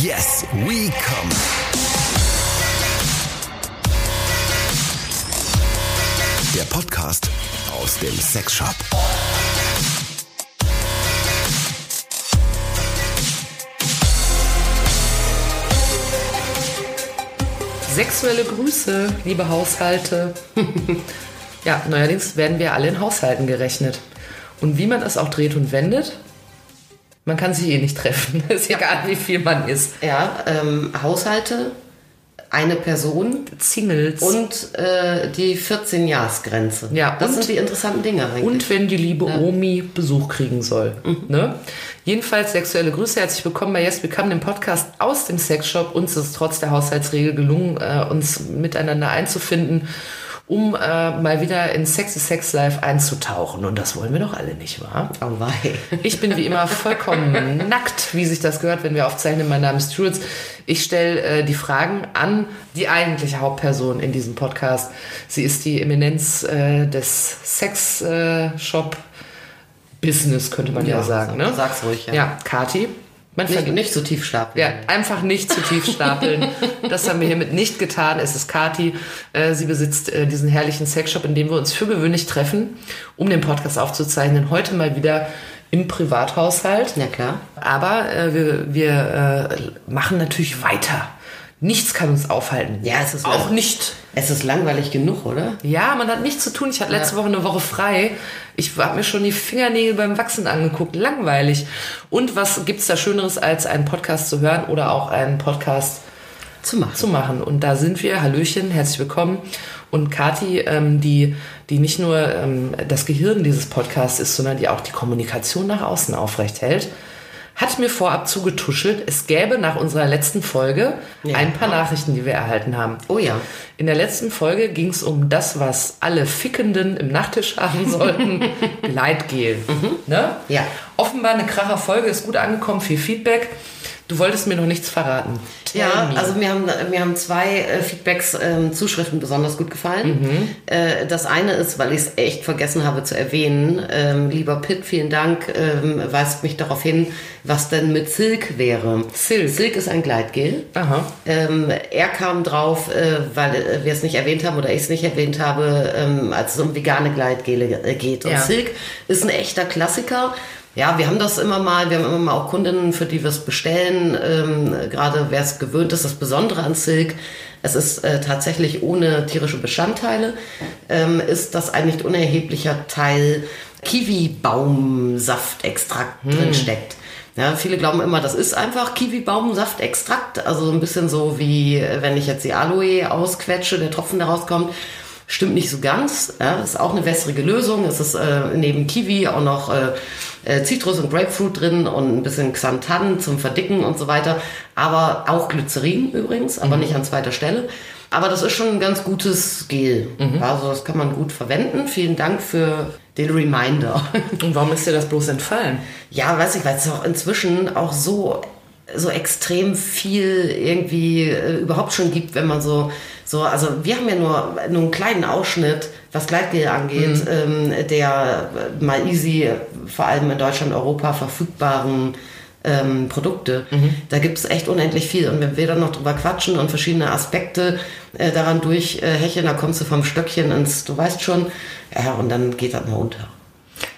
Yes, we come. Der Podcast aus dem Sexshop. Sexuelle Grüße, liebe Haushalte. ja, neuerdings werden wir alle in Haushalten gerechnet. Und wie man es auch dreht und wendet, man kann sich eh nicht treffen. ist egal, wie viel man ist. Ja, ähm, Haushalte, eine Person Singles. und äh, die 14-Jahres-Grenze. Ja, das und- sind die interessanten Dinge eigentlich. Und wenn die liebe Omi Besuch kriegen soll. Ne? Jedenfalls sexuelle Grüße, herzlich willkommen bei Yes Become, dem Podcast aus dem Sexshop. Uns ist es trotz der Haushaltsregel gelungen, äh, uns miteinander einzufinden, um äh, mal wieder in Sexy Sex Life einzutauchen. Und das wollen wir doch alle nicht, wahr? oh wei. Ich bin wie immer vollkommen nackt, wie sich das gehört, wenn wir aufzeichnen. Mein Name ist Jules. Ich stelle äh, die Fragen an die eigentliche Hauptperson in diesem Podcast. Sie ist die Eminenz äh, des Sex-Shop. Business könnte man ja, Ja, sagen, sag- ne? sag's ruhig, ja. Ja, Kati. Man Nicht, nicht so tief stapeln. ja, einfach nicht zu tief stapeln. Das haben wir hiermit nicht getan. Es ist Kati. Äh, Sie besitzt äh, diesen herrlichen Sexshop, in dem wir uns für gewöhnlich treffen, um den Podcast aufzuzeichnen. Heute mal wieder im Privathaushalt. Ja, klar. Aber äh, wir, wir machen natürlich weiter. Nichts kann uns aufhalten. Ja, es ist auch nicht. Es ist langweilig genug, oder? Ja, man hat nichts zu tun. Ich hatte letzte Woche eine Woche frei. Ich habe mir schon die Fingernägel beim Wachsen angeguckt. Langweilig. Und was gibt's da Schöneres, als einen Podcast zu hören oder auch einen Podcast Zu machen. zu machen. Und da sind wir. Hallöchen, herzlich willkommen. Und Kati, ähm, die, die nicht nur ähm, das Gehirn dieses Podcasts ist, sondern die auch die Kommunikation nach außen aufrecht hält, hat mir vorab zugetuschelt, es gäbe nach unserer letzten Folge Ja. ein paar Nachrichten, die wir erhalten haben. Oh ja. In der letzten Folge ging es um das, was alle Fickenden im Nachttisch haben sollten. Gleitgel. Ne? Ja. Offenbar eine kracher Folge, ist gut angekommen, viel Feedback. Du wolltest mir noch nichts verraten. Tell Ja, me. also mir haben, mir haben zwei äh, Feedbacks, ähm, Zuschriften besonders gut gefallen. Äh, das eine ist, weil ich es echt vergessen habe zu erwähnen, ähm, lieber Pitt, vielen Dank, ähm, weist mich darauf hin, was denn mit Silk wäre. Silk. Silk ist ein Gleitgel. Aha. Ähm, er kam drauf, äh, weil äh, wir es nicht erwähnt haben oder ich es nicht erwähnt habe, ähm, als es um vegane Gleitgele äh, geht. Und Ja. Silk ist ein echter Klassiker. Ja, wir haben das immer mal, wir haben immer mal auch Kundinnen, für die wir es bestellen. Ähm, gerade wer es gewöhnt ist, das Besondere an Silk, es ist äh, tatsächlich ohne tierische Bestandteile, ähm, ist das ein nicht unerheblicher Teil Kiwi-Baumsaftextrakt drin steckt. Ja, viele glauben immer, das ist einfach Kiwi-Baumsaftextrakt, also so ein bisschen so wie äh, wenn ich jetzt die Aloe ausquetsche, der Tropfen da rauskommt. Stimmt nicht so ganz. Ja, ist auch eine wässrige Lösung. Es ist äh, neben Kiwi auch noch äh, äh, Zitrus und Grapefruit drin und ein bisschen Xanthan zum Verdicken und so weiter. Aber auch Glycerin übrigens, aber nicht an zweiter Stelle. Aber das ist schon ein ganz gutes Gel. Also das kann man gut verwenden. Vielen Dank für den Reminder. Und warum ist dir das bloß entfallen? Ja, weiß ich, weil es auch inzwischen auch so so extrem viel irgendwie äh, überhaupt schon gibt, wenn man so so also wir haben ja nur nur einen kleinen Ausschnitt, was Gleitgel angeht, ähm, der äh, mal easy äh, vor allem in Deutschland, Europa verfügbaren ähm, Produkte. Da gibt es echt unendlich viel. Und wenn wir dann noch drüber quatschen und verschiedene Aspekte äh, daran durchhecheln, da kommst du vom Stöckchen ins, du weißt schon, ja, und dann geht das mal unter.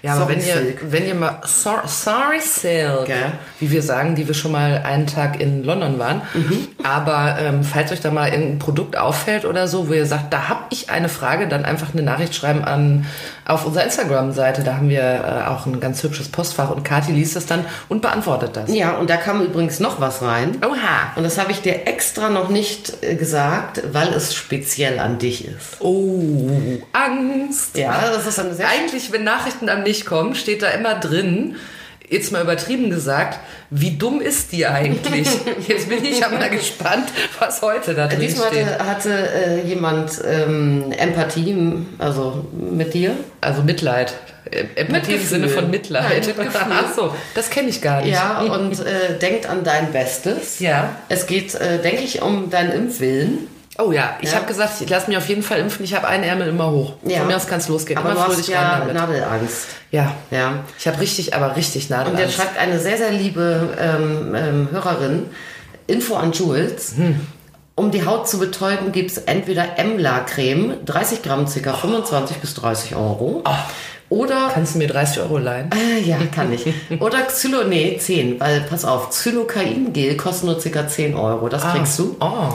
Ja, aber Sorry, wenn ihr, Silk. wenn ihr mal, so, sorry Silk, Gell? wie wir sagen, die wir schon mal einen Tag in London waren. Mhm. Aber ähm, falls euch da mal irgendein Produkt auffällt oder so, wo ihr sagt, da habe ich eine Frage, dann einfach eine Nachricht schreiben an auf unserer Instagram-Seite. Da haben wir äh, auch ein ganz hübsches Postfach und Kathi liest das dann und beantwortet das. Ja, und da kam übrigens noch was rein. Oha. Und das habe ich dir extra noch nicht äh, gesagt, weil es speziell an dich ist. Oh, Angst. Ja, das ist eine sehr Eigentlich, wenn Nachrichten an mich kommen, steht da immer drin, jetzt mal übertrieben gesagt, wie dumm ist die eigentlich? Jetzt bin ich aber mal gespannt, was heute da drin Diesmal steht. hatte, hatte äh, jemand ähm, Empathie, also mit dir. Also Mitleid. Äh, Empathie im. Sinne von Mitleid. Nein. Ach so, das kenne ich gar nicht. Ja, und äh, denkt an dein Bestes. Ja. Es geht, äh, denke ich, um deinen Impfwillen. Oh ja, ich Ja. habe gesagt, ich lasse mich auf jeden Fall impfen. Ich habe einen Ärmel immer hoch. Ja. Von mir aus kann es losgehen. Aber immer du hast ja. Nadelangst. Ja. Ja. Ich habe richtig, aber richtig Und Nadelangst. jetzt schreibt eine sehr, sehr liebe ähm, ähm, Hörerin, Info an Jules. Um die Haut zu betäuben, gibt es entweder Emla-Creme, 30 Gramm, ca. 25 bis 30 Euro. Oder Kannst du mir 30 Euro leihen? äh, ja, kann ich. Oder Xylo, nee, 10, weil pass auf, Xylocain-Gel kostet nur ca. 10 Euro. Das kriegst du. Oh.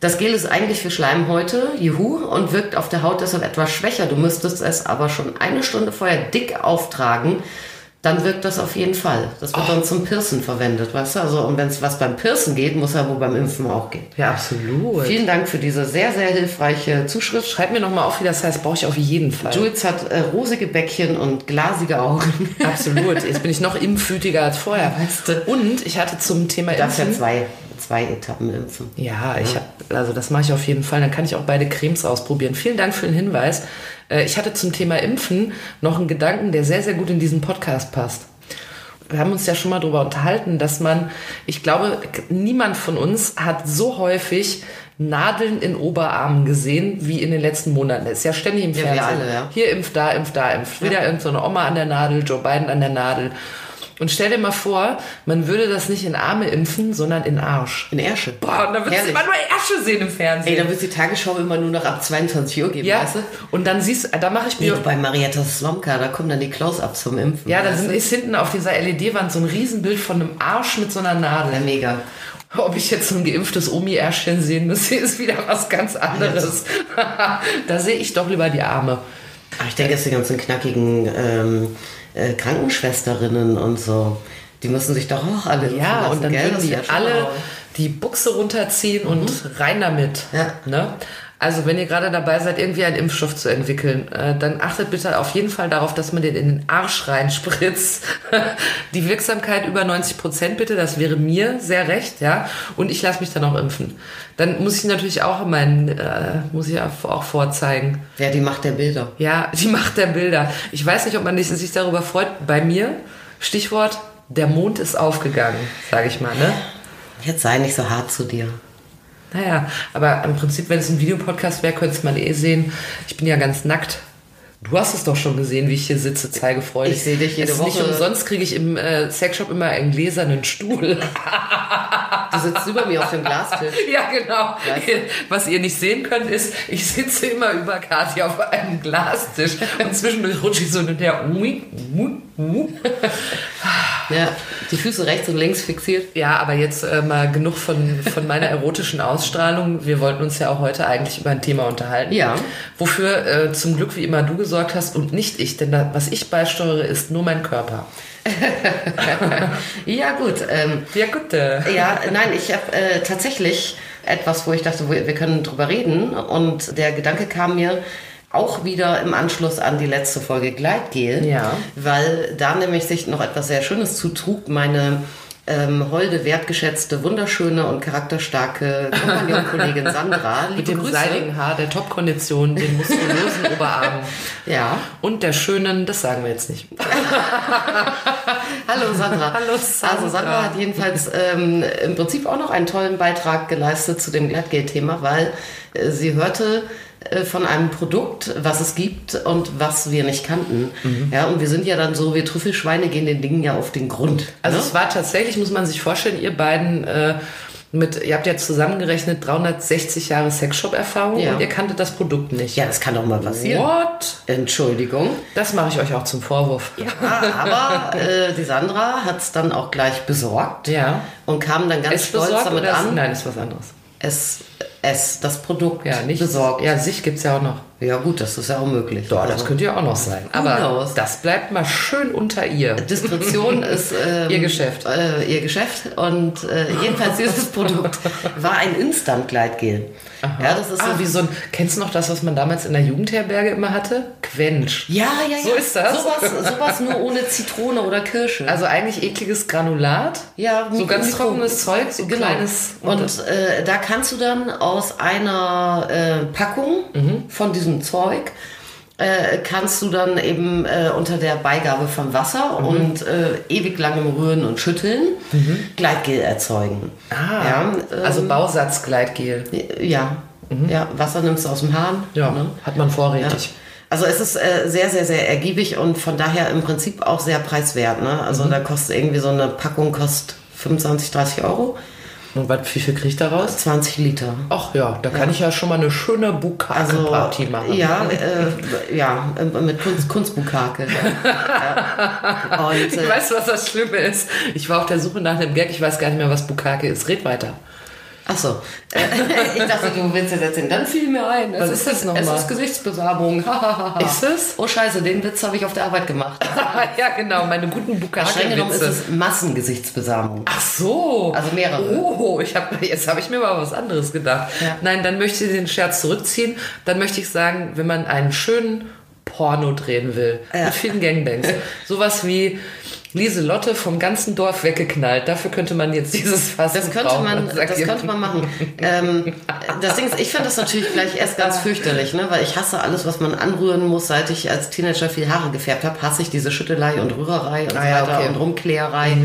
Das Gel ist eigentlich für Schleimhäute, juhu, und wirkt auf der Haut deshalb etwas schwächer. Du müsstest es aber schon eine Stunde vorher dick auftragen. Dann wirkt das auf jeden Fall. Das wird dann zum Pirsen verwendet, weißt du? Also, und wenn es was beim Pirsen geht, muss ja wohl beim Impfen auch gehen. Ja, absolut. Vielen Dank für diese sehr, sehr hilfreiche Zuschrift. Schreib mir nochmal auf, wie das heißt. Brauche ich auf jeden Fall. Jules hat äh, rosige Bäckchen und glasige Augen. Absolut. Jetzt bin ich noch impfwütiger als vorher. Weißt du. Und ich hatte zum Thema Du darfst ja Impfen. zwei, zwei Etappen impfen. Ja, ich hab, also das mache ich auf jeden Fall. Dann kann ich auch beide Cremes ausprobieren. Vielen Dank für den Hinweis. Äh, Ich hatte zum Thema Impfen noch einen Gedanken, der sehr, sehr gut in diesen Podcast passt. Wir haben uns ja schon mal darüber unterhalten, dass man, ich glaube, niemand von uns hat so häufig Nadeln in Oberarmen gesehen wie in den letzten Monaten. Das ist ja ständig im Ja, wir Fernsehen. alle, ja. Hier impft, da impft, da impft. Wieder irgend so eine Oma an der Nadel, Joe Biden an der Nadel. Und stell dir mal vor, man würde das nicht in Arme impfen, sondern in Arsch. In Ersche. Boah, und dann würdest du immer nur Ärsche sehen im Fernsehen. Ey, dann wird die Tagesschau immer nur noch ab 22 Uhr geben, ja, weißt du? und dann siehst du, da mache ich Nee, mir. bei Marietta Slomka, da kommen dann die Close-Ups zum Impfen. Ja, du? ist hinten auf dieser LED-Wand so ein Riesenbild von einem Arsch mit so einer Nadel. ja, mega. Ob ich jetzt so ein geimpftes Omi-Ärschchen sehen müsste, ist wieder was ganz anderes. da sehe ich doch lieber die Arme. Aber ich denke, es die ganzen knackigen ähm, äh, Krankenschwesterinnen und so, die müssen sich doch auch alle Ja, lassen, und dann gell? die alle die Buchse runterziehen und rein damit. Ja. Ne? Also wenn ihr gerade dabei seid, irgendwie einen Impfstoff zu entwickeln, äh, dann achtet bitte auf jeden Fall darauf, dass man den in den Arsch reinspritzt. Die Wirksamkeit über 90 Prozent bitte, das wäre mir sehr recht, ja. Und ich lasse mich dann auch impfen. Dann muss ich natürlich auch meinen, äh, muss ich auch vorzeigen. Ja, die Macht der Bilder. Ja, die Macht der Bilder. Ich weiß nicht, ob man sich darüber freut. Bei mir, Stichwort, der Mond ist aufgegangen, sage ich mal, ne? Jetzt sei nicht so hart zu dir. Naja, aber im Prinzip, wenn es ein Videopodcast wäre, könnte es man eh sehen. Ich bin ja ganz nackt. Du hast es doch schon gesehen, wie ich hier sitze, zeige Freude. Ich sehe dich jede es ist Nicht Woche. umsonst kriege ich im äh, Sexshop immer einen gläsernen Stuhl. Du sitzt über mir auf dem Glastisch. ja, genau. Weißt Was ihr nicht sehen könnt, ist, ich sitze immer über Kathi auf einem Glastisch und zwischendurch rutsche ich so und her. Ui, ui, ui. Ja, die Füße rechts und links fixiert. Ja, aber jetzt äh, mal genug von, von meiner erotischen Ausstrahlung. Wir wollten uns ja auch heute eigentlich über ein Thema unterhalten. Ja. Wofür äh, zum Glück wie immer du gesorgt hast und nicht ich, denn da, was ich beisteuere, ist nur mein Körper. Ja, gut. Ähm, Ja, gut. Äh. ja, nein, ich habe äh, tatsächlich etwas, wo ich dachte, wir wir können drüber reden. Und der Gedanke kam mir auch wieder im Anschluss an die letzte Folge Gleitgel. Ja. Weil da nämlich sich noch etwas sehr Schönes zutrug. Meine ähm, holde, wertgeschätzte, wunderschöne und charakterstarke Kompagnon-Kollegin Sandra. Mit dem Grüße. seidigen Haar, der Top-Kondition, den muskulösen Oberarm Ja. und der schönen, das sagen wir jetzt nicht. Hallo Sandra. Hallo Sandra. Also Sandra hat jedenfalls ähm, im Prinzip auch noch einen tollen Beitrag geleistet zu dem Glattgel-Thema, weil äh, sie hörte von einem Produkt, was es gibt und was wir nicht kannten. Mhm. Ja, und wir sind ja dann so, wir Trüffelschweine gehen den Dingen ja auf den Grund. Also ne? es war tatsächlich, muss man sich vorstellen, ihr beiden äh, mit, ihr habt ja zusammengerechnet 360 Jahre Sexshop-Erfahrung Ja. und ihr kanntet das Produkt nicht. ja, das kann doch mal passieren. What? Entschuldigung. Das mache ich euch auch zum Vorwurf. Ja, aber äh, die Sandra hat es dann auch gleich besorgt Ja. und kam dann ganz Es stolz damit an, Nein, ist was anderes. es, es das Produkt Ja, nicht besorgt. Ja, sich gibt's ja auch noch. Ja gut, das ist ja auch möglich. Doch, das Also- könnte ja auch noch sein. Aber knows? das bleibt mal schön unter ihr. Diskretion ist ähm, Ihr Geschäft. Äh, ihr Geschäft und äh, jedenfalls dieses Produkt war ein Instant-Gleitgel. Ja, das ist ah, so wie so ein, kennst du noch das, was man damals in der Jugendherberge immer hatte? Quench. ja, ja, ja. So ist das. Sowas, sowas nur ohne Zitrone oder Kirsche. Also eigentlich ekliges Granulat. ja, So ganz trockenes Zeug, so Genau. kleines. Und äh, da kannst du dann aus einer äh, Packung Mhm. von diesem Zeug äh, kannst du dann eben äh, unter der Beigabe von Wasser Mhm. und äh, ewig langem Rühren und Schütteln Gleitgel erzeugen. Ah, ja, äh, also Bausatzgleitgel. ja, ja, Wasser nimmst du aus dem Hahn. Mhm. Ja, ne? hat man Ja. vorrätig. Also es ist äh, sehr, sehr, sehr ergiebig und von daher im Prinzip auch sehr preiswert. Ne? Also Mhm. da kostet irgendwie so eine Packung kostet 25, 30 Euro. Und was, wie viel kriegt daraus? 20 Liter. Ach ja, da kann ich ja schon mal eine schöne Bukake-Party machen. Ja, äh, ja, äh, mit Kunst, Kunstbukake. ja. Und, Ich weiß, was das Schlimme ist. Ich war auf der Suche nach einem Gag, ich weiß gar nicht mehr, was Bukake ist. Red weiter. Ach so. Äh, ich dachte, du willst jetzt erzählen. Dann fiel mir ein. Es Was ist das nochmal? Es ist Gesichtsbesamung. Ist es? Oh Scheiße, den Witz habe ich auf der Arbeit gemacht. ja, genau, meine guten Streng genommen ist es Massengesichtsbesamung. Ach so. Also mehrere. Oh, ich hab, jetzt habe ich mir mal was anderes gedacht. Ja. Nein, dann möchte ich den Scherz zurückziehen. Dann möchte ich sagen, wenn man einen schönen Porno drehen will, mit vielen Gangbangs, sowas wie Lieselotte vom ganzen Dorf weggeknallt, dafür könnte man jetzt dieses Fass Das könnte brauchen, man, das ihr. könnte man machen. Ähm, das Ding ist, ich finde das natürlich gleich erst ganz fürchterlich, ne? weil ich hasse alles, was man anrühren muss. Seit ich als Teenager viel Haare gefärbt habe, hasse ich diese Schüttelei und Rührerei und Ah so ja, weiter okay. und Rumkläherei.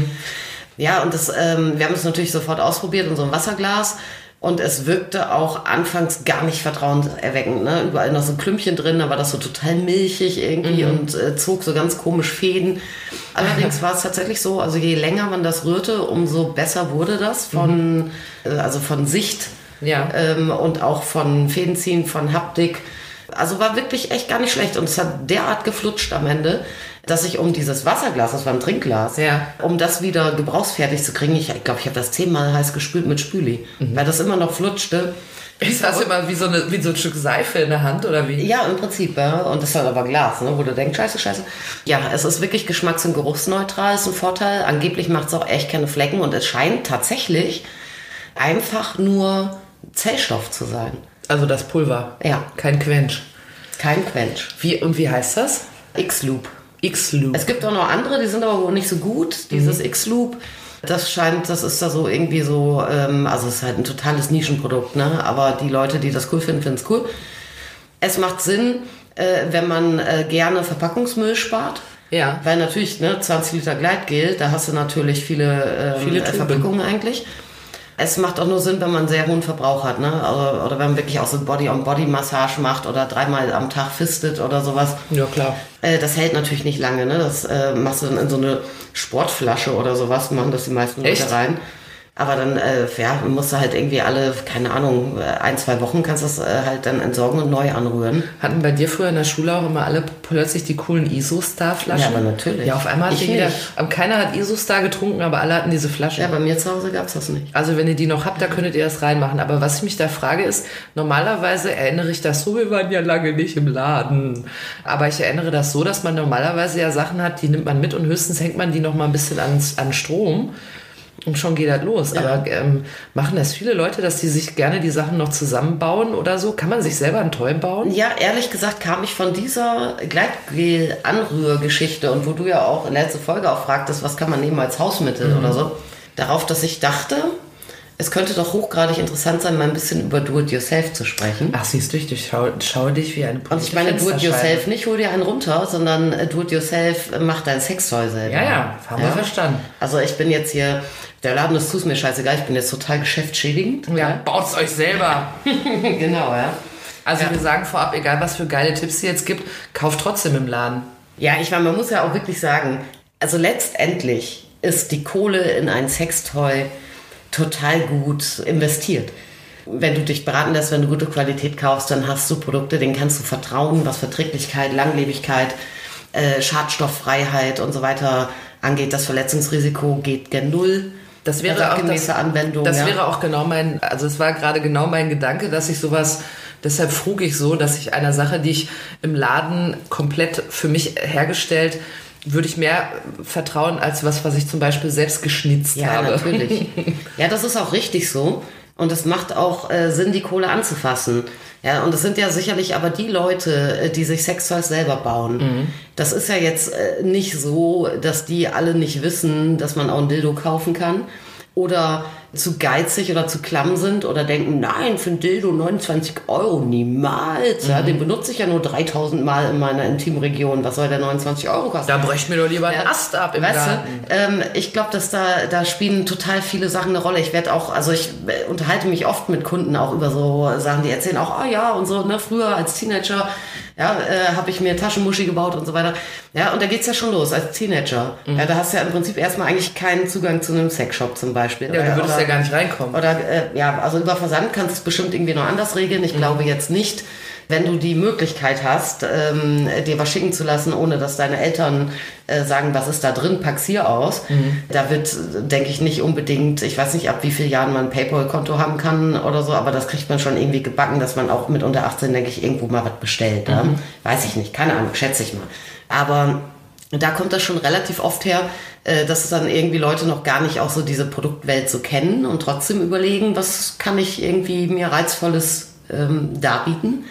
Ja, und das, ähm, wir haben es natürlich sofort ausprobiert in so einem Wasserglas. Und es wirkte auch anfangs gar nicht vertrauenserweckend. Ne? Überall noch so Klümpchen drin, da war das so total milchig irgendwie und äh, zog so ganz komisch Fäden. Allerdings war es tatsächlich so, also je länger man das rührte, umso besser wurde das von, äh, also von Sicht Ja. ähm, und auch von Fädenziehen, von Haptik. Also war wirklich echt gar nicht schlecht und es hat derart geflutscht am Ende, dass ich um dieses Wasserglas, das war ein Trinkglas, Ja. um das wieder gebrauchsfertig zu kriegen, ich glaube, ich habe das zehnmal heiß gespült mit Spüli, weil das immer noch flutschte. Ist das immer wie so, eine, wie so ein Stück Seife in der Hand oder wie? Ja, im Prinzip, ja. Und das ist halt aber Glas, ne? wo du denkst, scheiße, scheiße. Ja, es ist wirklich geschmacks- und geruchsneutral, ist ein Vorteil. Angeblich macht es auch echt keine Flecken und es scheint tatsächlich einfach nur Zellstoff zu sein. Also das Pulver. Ja. Kein Quench. Kein Quench. Wie, und wie heißt das? X-Loop. X-Loop. Es gibt auch noch andere, die sind aber wohl nicht so gut. Dieses Mhm. X-Loop, das scheint, das ist da so irgendwie so, ähm, also es ist halt ein totales Nischenprodukt, ne? Aber die Leute, die das cool finden, finden es cool. Es macht Sinn, äh, wenn man äh, gerne Verpackungsmüll spart. Ja. Weil natürlich, ne, 20 Liter Gleitgel, da hast du natürlich viele, ähm, Viele. Verpackungen eigentlich. Es macht auch nur Sinn, wenn man einen sehr hohen Verbrauch hat, ne? Oder, oder wenn man wirklich auch so Body-on-Body-Massage macht oder dreimal am Tag fistet oder sowas. Ja, klar. Äh, das hält natürlich nicht lange, ne? Das äh, machst du dann in so eine Sportflasche oder sowas, machen das die meisten Leute Echt? Aber dann, äh, ja, musst du halt irgendwie alle, keine Ahnung, ein, zwei Wochen kannst du das äh, halt dann entsorgen und neu anrühren. Hatten bei dir früher in der Schule auch immer alle plötzlich die coolen Isostar-Flaschen? Ja, aber natürlich. Ja, auf einmal hat Ich jeder, nicht. keiner hat Isostar getrunken, aber alle hatten diese Flaschen. Ja, bei mir zu Hause gab's das nicht. Also wenn ihr die noch habt, da könntet ihr das reinmachen. Aber was ich mich da frage ist, normalerweise erinnere ich das so, wir waren ja lange nicht im Laden. Aber ich erinnere das so, dass man normalerweise ja Sachen hat, die nimmt man mit und höchstens hängt man die noch mal ein bisschen ans, an Strom. Und schon geht das los. Aber ähm, machen das viele Leute, dass die sich gerne die Sachen noch zusammenbauen oder so? Kann man sich selber ein Toy bauen? Ja, ehrlich gesagt kam ich von dieser Gleitgel-Anrührgeschichte und wo du ja auch in der letzten Folge auch fragtest, was kann man nehmen als Hausmittel Mhm. oder so, darauf, dass ich dachte, es könnte doch hochgradig interessant sein, mal ein bisschen über Do-it-yourself zu sprechen. Ach, siehst du, ich schau, schau dich wie eine Und ich meine Do-it-yourself nicht, hol dir einen runter, sondern äh, Do-it-yourself, äh, mach dein Sextoy selber. Ja, ja, haben wir verstanden. Also ich bin jetzt hier, der Laden ist zu mir scheißegal, ich bin jetzt total geschäftsschädigend. Ja, baut's euch selber. genau, ja. Also Ja. wir sagen vorab, egal was für geile Tipps sie jetzt gibt, kauft trotzdem im Laden. Ja, ich meine, man muss ja auch wirklich sagen, also letztendlich ist die Kohle in ein Sextoy total gut investiert. Wenn du dich beraten lässt, wenn du gute Qualität kaufst, dann hast du Produkte, denen kannst du vertrauen, was Verträglichkeit, Langlebigkeit, äh, Schadstofffreiheit und so weiter angeht. Das Verletzungsrisiko geht gen Null. Das wäre Also auch gemäße das, Anwendung. Das ja. wäre auch genau mein, also es war gerade genau mein Gedanke, dass ich sowas, deshalb frug ich so, dass ich einer Sache, die ich im Laden komplett für mich hergestellt, würde ich mehr vertrauen als was, was ich zum Beispiel selbst geschnitzt Ja, habe. natürlich. Ja, das ist auch richtig so. Und es macht auch äh, Sinn, die Kohle anzufassen. Ja, und es sind ja sicherlich aber die Leute, äh, die sich Sextoys selber bauen. Das ist ja jetzt äh, nicht so, dass die alle nicht wissen, dass man auch ein Dildo kaufen kann. Oder zu geizig oder zu klamm sind oder denken, nein, für ein Dildo 29 Euro niemals. Ja, den benutze ich ja nur 3000 Mal in meiner Intimregion. Was soll der 29 Euro kosten? Da bräuchte mir doch lieber einen Ja. Ast ab im weißt Garten. Du, ähm, ich glaube, dass da, da spielen total viele Sachen eine Rolle. Ich werde auch, also ich äh, unterhalte mich oft mit Kunden auch über so Sachen, die erzählen auch, ah ja, und so, ne, früher als Teenager Ja, äh, habe ich mir Taschenmuschi gebaut und so weiter. Ja, und da geht's ja schon los als Teenager. Mhm. Ja, da hast du ja im Prinzip erstmal eigentlich keinen Zugang zu einem Sexshop zum Beispiel. Ja, du Oder- würdest oder- ja gar nicht reinkommen. Oder äh, ja, also über Versand kannst du es bestimmt irgendwie noch anders regeln. Ich glaube jetzt nicht, wenn du die Möglichkeit hast, ähm, dir was schicken zu lassen, ohne dass deine Eltern äh, sagen, was ist da drin, pack's hier aus. Da wird, denke ich, nicht unbedingt, ich weiß nicht, ab wie vielen Jahren man ein PayPal-Konto haben kann oder so, aber das kriegt man schon irgendwie gebacken, dass man auch mit unter 18, denke ich, irgendwo mal was bestellt. Ja? Weiß ich nicht, keine Ahnung, schätze ich mal. Aber da kommt das schon relativ oft her, äh, dass dann irgendwie Leute noch gar nicht auch so diese Produktwelt so kennen und trotzdem überlegen, was kann ich irgendwie mir reizvolles ähm, darbieten.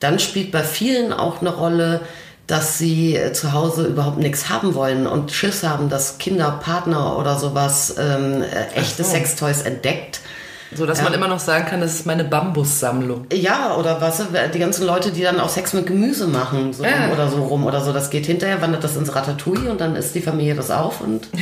Dann spielt bei vielen auch eine Rolle, dass sie äh, zu Hause überhaupt nichts haben wollen und Schiss haben, dass Kinder, Partner oder sowas ähm, äh, echte so. Sextoys entdeckt. So dass man immer noch sagen kann, das ist meine Bambussammlung. Ja, oder was, die ganzen Leute, die dann auch Sex mit Gemüse machen, so Ja. oder so rum oder so, das geht hinterher, wandert das ins Ratatouille und dann isst die Familie das auf und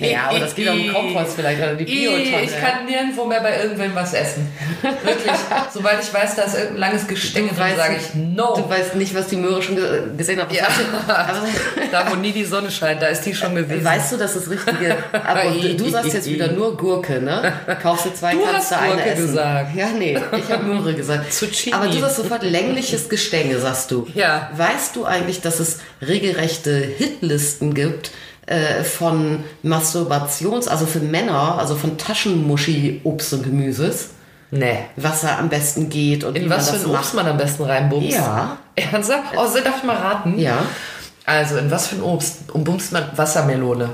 ja, aber das geht auch im Kaufhaus vielleicht oder die Biotonne. Ich kann nirgendwo mehr bei irgendwem was essen. Wirklich. Sobald ich weiß, da ist irgendein langes Gestänge drin, sage ich no. Du weißt nicht, was die Möhre schon ge gesehen hat. Ja. aber, Da, wo nie die Sonne scheint, da ist die schon gewesen. weißt du, dass das richtige. Aber du, du sagst jetzt wieder nur Gurke, ne? Kaufst du zwei, Du kannst hast du eine Gurke essen. gesagt. Ja, nee, ich habe Möhre gesagt. Zucchini. Aber du sagst sofort längliches Gestänge, sagst du. Ja. Weißt du eigentlich, dass es regelrechte Hitlisten gibt? äh, Von Masturbations, also für Männer, also von Taschenmuschi, Obst und Gemüses, Nee. was da am besten geht und In was man für ein Obst man am besten reinbumst? Ja. Ernsthaft? Oh, darf ich mal raten? Ja. Also, in was für ein Obst umbumst man Wassermelone?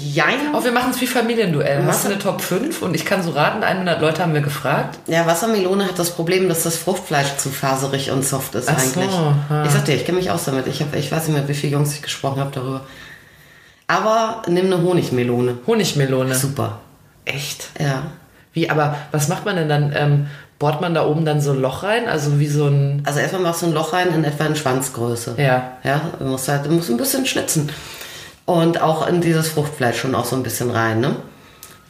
Jein. Oh, wir machen es wie Familienduell. Hast du eine Top 5? Und ich kann so raten, 100 Leute haben wir gefragt. Ja, Wassermelone hat das Problem, dass das Fruchtfleisch zu faserig und soft ist Ach so, eigentlich. ha. Ich sag dir, ich kenne mich aus damit. Ich, hab, ich weiß nicht mehr, wie viele Jungs ich gesprochen habe darüber. Aber nimm eine Honigmelone. Honigmelone. Super. Echt? Ja. Wie, aber was macht man denn dann? Ähm, bohrt man da oben dann so ein Loch rein? Also wie so ein... Also erstmal machst du ein Loch rein in etwa in Schwanzgröße. Ja. Ja, du musst halt, du musst ein bisschen schnitzen. Und auch in dieses Fruchtfleisch schon auch so ein bisschen rein, ne?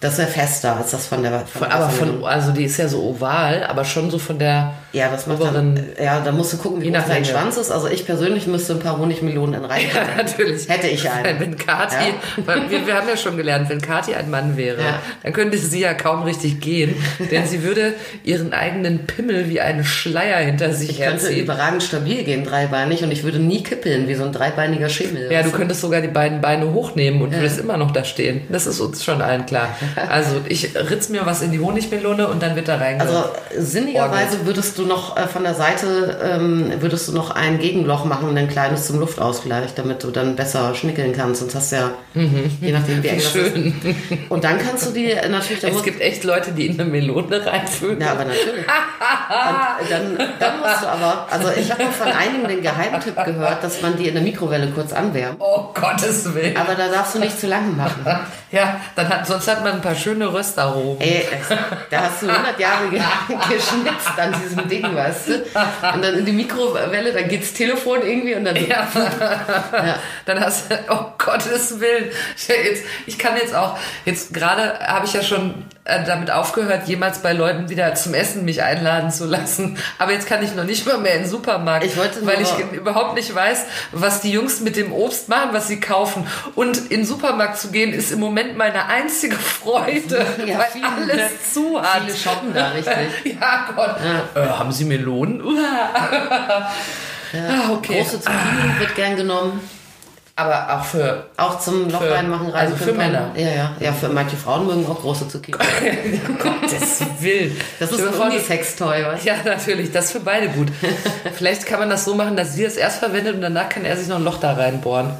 Das ist ja fester als das von der von Aber von, also die ist ja so oval, aber schon so von der... Ja, das macht oberen- dann, ja, da musst du gucken, wie groß nach dein. Schwanz ist. Also ich persönlich müsste ein paar Honigmelonen in rein. Ja, natürlich. Hätte ich einen. Wenn Kati, weil wir, wir haben ja schon gelernt, wenn Kati ein Mann wäre, Ja. dann könnte sie ja kaum richtig gehen, denn sie würde ihren eigenen Pimmel wie einen Schleier hinter sich Ich könnte herziehen. überragend stabil gehen, dreibeinig, und ich würde nie kippeln, wie so ein dreibeiniger Schimmel. Ja, du könntest sogar die beiden Beine hochnehmen und würdest immer noch da stehen. Das ist uns schon allen klar. Also ich ritz mir was in die Honigmelone und dann wird da reinge... Also sinnigerweise würdest du noch äh, von der Seite ähm, würdest du noch ein Gegenloch machen, ein kleines zum Luftausgleich, damit du dann besser schnickeln kannst. Sonst hast du ja, je nachdem wie eng das ist. schön. Und dann kannst du die äh, natürlich, Es gibt echt Leute, die in eine Melone reinfügen. Ja, aber natürlich. Und dann, dann musst du aber, also ich habe von einigen den Geheimtipp gehört, dass man die in der Mikrowelle kurz anwärmt. Oh Gottes Willen. Aber da darfst du nicht zu lange machen. Ja, dann hat, sonst hat man ein paar schöne Röstaromen. Ey, da hast du 100 Jahre ge geschnitzt an diesem Ding, weißt du? Und dann in die Mikrowelle, dann geht's Telefon irgendwie und dann so, Ja. Dann hast du, oh Gottes Willen. Ich, jetzt, ich kann jetzt auch, jetzt gerade habe ich ja schon damit aufgehört, jemals bei Leuten wieder zum Essen mich einladen zu lassen. Aber jetzt kann ich noch nicht mal mehr in den Supermarkt, Ich wollte nur- weil ich überhaupt nicht weiß, was die Jungs mit dem Obst machen, was sie kaufen. Und in den Supermarkt zu gehen, ist im Moment meine einzige Freude, Ja, weil viele- alles zu hat. viele shoppen da richtig. Ja, Gott. Äh, haben Sie Melonen? Ah, okay. Große Zucchini wird gern genommen. Aber auch für Auch zum Loch Für- reinmachen, rein. also für Männer. Ja, ja. Ja, für manche Frauen mögen auch große Zucchini. Gottes Willen. Das ist ein Unisex-Toy, weißt du? Ja, natürlich. Das ist für beide gut. Vielleicht kann man das so machen, dass sie es erst verwendet und danach kann er sich noch ein Loch da reinbohren.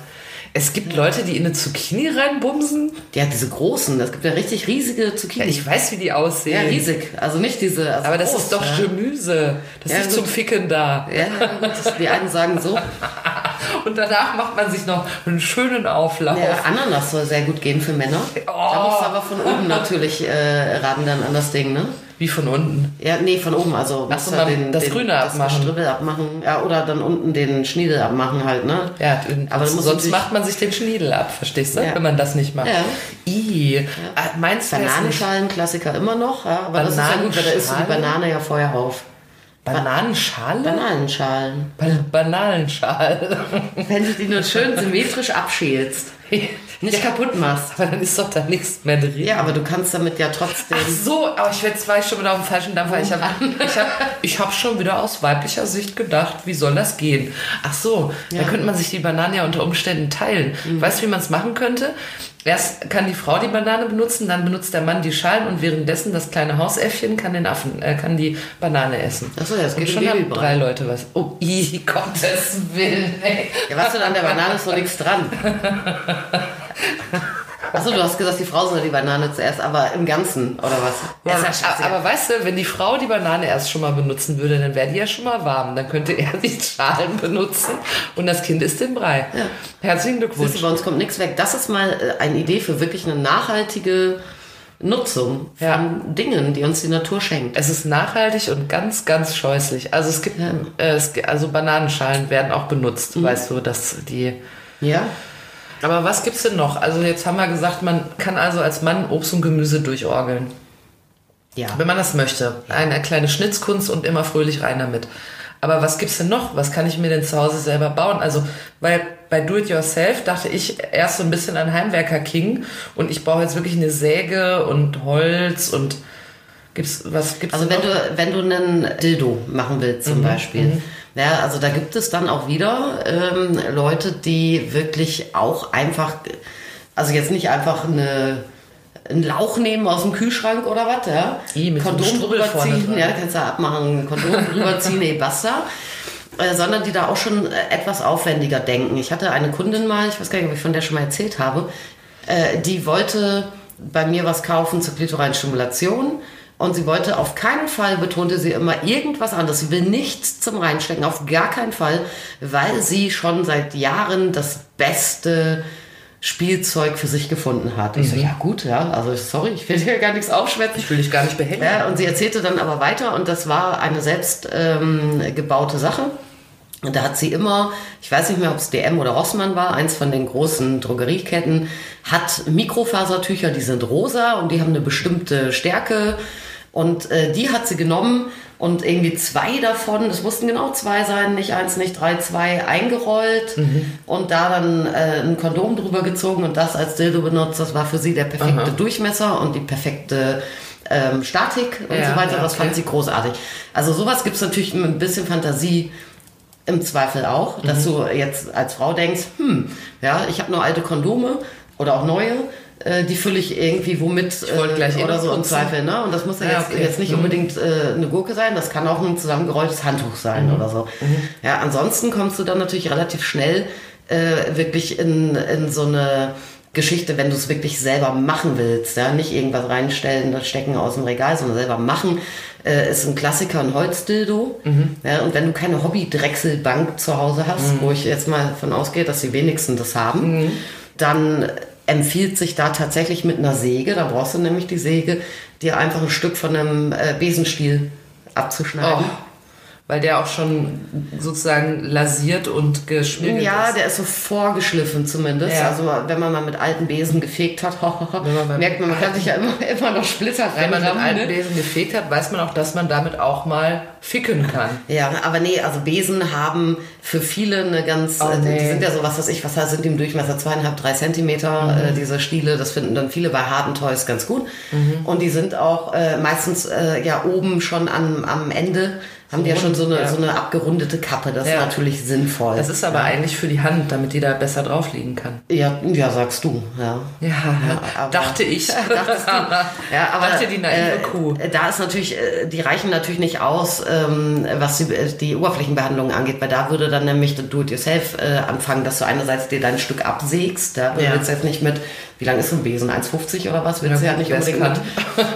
Es gibt Leute, die in eine Zucchini reinbumsen. Ja, diese großen. Es gibt ja richtig riesige Zucchini. Ja, ich weiß, wie die aussehen. Ja, riesig. Also nicht diese. Also Aber das groß, ist doch ja. Gemüse. Das Ja, ist nicht gut. zum Ficken da. Ja, das- die einen sagen so. Und danach macht man sich noch einen schönen Auflauf. Ja, Ananas soll sehr gut gehen für Männer. Da musst du aber von oben natürlich äh, raten dann an das Ding, ne? Wie von unten. Ja, nee, von oben. Also Ach so, man- das Grüne das abmachen. Gestribbel abmachen. Ja, oder dann unten den Schniedel abmachen halt, ne? Ja, Aber du musst sonst natürlich- macht man sich den Schniedel ab, verstehst du? Ja. Wenn man das nicht macht. Ja. I. Ah, Meinst du das? Bananenschalen, Klassiker immer noch, ja, aber das ist ja gut, weil da isst du die Bananenschalen? Banane ja vorher auf. Bananenschale? Bananenschalen. Ban Bananenschale. Wenn du die nur schön symmetrisch abschälst. Nicht Ja. kaputt machst. Aber dann ist doch da nichts mehr drin. Ja, aber du kannst damit ja trotzdem. Ach so, aber ich werde zwei schon wieder auf dem falschen Dampfer. Ich habe ich hab, ich hab schon wieder aus weiblicher Sicht gedacht, wie soll das gehen? Ach so, Ja. Mhm. da könnte man sich die Banane ja unter Umständen teilen. Weißt du, wie man es machen könnte? Erst kann die Frau die Banane benutzen, dann benutzt der Mann die Schalen und währenddessen das kleine Hausäffchen kann den Affen, äh, kann die Banane essen. Ach so, ja, das geht schon haben drei Leute was. Oh, i, Gottes Willen, ey. Ja, was denn an der Banane ist so nichts dran. Achso, du hast gesagt, die Frau soll die Banane zuerst, aber im Ganzen, oder was? Ja, ist ja scheißegal. aber weißt du, wenn die Frau die Banane erst schon mal benutzen würde, dann wäre die ja schon mal warm. Dann könnte er die Schalen benutzen und das Kind isst den Brei. Herzlichen Siehst Glückwunsch. du, bei uns kommt nichts weg. Das ist mal äh, eine Idee für wirklich eine nachhaltige Nutzung von Ja. Dingen, die uns die Natur schenkt. Es ist nachhaltig und ganz, ganz scheußlich. Also es gibt, äh, es, also Bananenschalen werden auch benutzt, Mhm. weißt du, dass die. Ja? Aber was gibt's denn noch? Also jetzt haben wir gesagt, man kann also als Mann Obst und Gemüse durchorgeln. Ja. Wenn man das möchte. Eine kleine Schnitzkunst und immer fröhlich rein damit. Aber was gibt's denn noch? Was kann ich mir denn zu Hause selber bauen? Also, weil bei Do It Yourself dachte ich erst so ein bisschen an Heimwerker King und ich brauche jetzt wirklich eine Säge und Holz und gibt's was gibt's Also denn wenn noch? du, wenn du einen Dildo machen willst Mhm, zum Beispiel, ja, also da gibt es dann auch wieder ähm, Leute, die wirklich auch einfach, also jetzt nicht einfach eine einen Lauch nehmen aus dem Kühlschrank oder was, ja? I, mit so einem Kondom Strubbel drüber ziehen, ja, kannst du abmachen, Kondom drüber ziehen, nee, basta. Äh, sondern die da auch schon äh, etwas aufwendiger denken. Ich hatte eine Kundin mal, ich weiß gar nicht, ob ich von der schon mal erzählt habe, äh, die wollte bei mir was kaufen zur klitoralen Stimulation und sie wollte auf keinen Fall, betonte sie immer, irgendwas anderes. Sie will nichts zum Reinstecken, auf gar keinen Fall, weil sie schon seit Jahren das beste Spielzeug für sich gefunden hat. Ich so, ja gut, ja, also sorry, ich will dir gar nichts aufschwätzen. Ich will dich gar nicht behängen. Ja, und sie erzählte dann aber weiter und das war eine selbst ähm, gebaute Sache. Und da hat sie immer, ich weiß nicht mehr, ob es DM oder Rossmann war, eins von den großen Drogerieketten, hat Mikrofasertücher, die sind rosa und die haben eine bestimmte Stärke. Und äh, die hat sie genommen und irgendwie zwei davon, das mussten genau zwei sein, nicht eins, nicht drei, zwei, eingerollt und da dann äh, ein Kondom drüber gezogen und das als Dildo benutzt. Das war für sie der perfekte Durchmesser und die perfekte ähm, Statik und Ja, so weiter. ja, Das okay. fand sie großartig. Also sowas gibt's natürlich mit ein bisschen Fantasie im Zweifel auch, dass Mhm. du jetzt als Frau denkst, hm, ja, ich habe nur alte Kondome oder auch neue, die fülle ich irgendwie womit eh oder so im. Zweifel, ne? Und das muss ja, Ja, jetzt, okay. jetzt nicht Mhm. unbedingt äh, eine Gurke sein, das kann auch ein zusammengerolltes Handtuch sein Mhm. oder so. Ja, ansonsten kommst du dann natürlich relativ schnell äh, wirklich in, in so eine Geschichte, wenn du es wirklich selber machen willst, ja, nicht irgendwas reinstellen, das stecken aus dem Regal, sondern selber machen, äh, ist ein Klassiker ein Holzdildo. Ja, und wenn du keine Hobby-Drechselbank zu Hause hast, wo ich jetzt mal von ausgehe, dass die wenigsten das haben, dann empfiehlt sich da tatsächlich mit einer Säge, da brauchst du nämlich die Säge, dir einfach ein Stück von einem äh, Besenstiel abzuschneiden. Oh, weil der auch schon sozusagen lasiert und geschmirgelt Ja, ist. der ist so vorgeschliffen zumindest. Ja. Also wenn man mal mit alten Besen gefegt hat, man merkt man, man kann sich ja immer, immer noch Splitter Wenn man mit alten ne? Besen gefegt hat, weiß man auch, dass man damit auch mal ficken kann. Ja, aber nee, also Besen haben für viele eine ganz, Oh, äh, die- nee. die sind ja so, was weiß ich, was sind die im Durchmesser, zweieinhalb, drei Zentimeter, Mhm. äh, diese Stiele, das finden dann viele bei harten Toys ganz gut. Mhm. Und die sind auch äh, meistens äh, ja oben schon am, am Ende, haben die ja schon so eine, ja. so eine abgerundete Kappe, das Ja. ist natürlich sinnvoll. Das ist aber eigentlich für die Hand, damit die da besser drauf liegen kann. ja, ja, sagst du, ja. Ja, dachte ich. Dachtest du? Ja, aber Dachte die naive äh, Kuh. Da ist natürlich, äh, die reichen natürlich nicht aus, ähm, was die, äh, die Oberflächenbehandlung angeht, weil da würde dann nämlich das Do-it-yourself äh, anfangen, dass du einerseits dir dein Stück absägst, da Ja. jetzt nicht mit, wie lang ist so ein Besen, 1,50 oder was, willst Ja, du ja nicht unbedingt.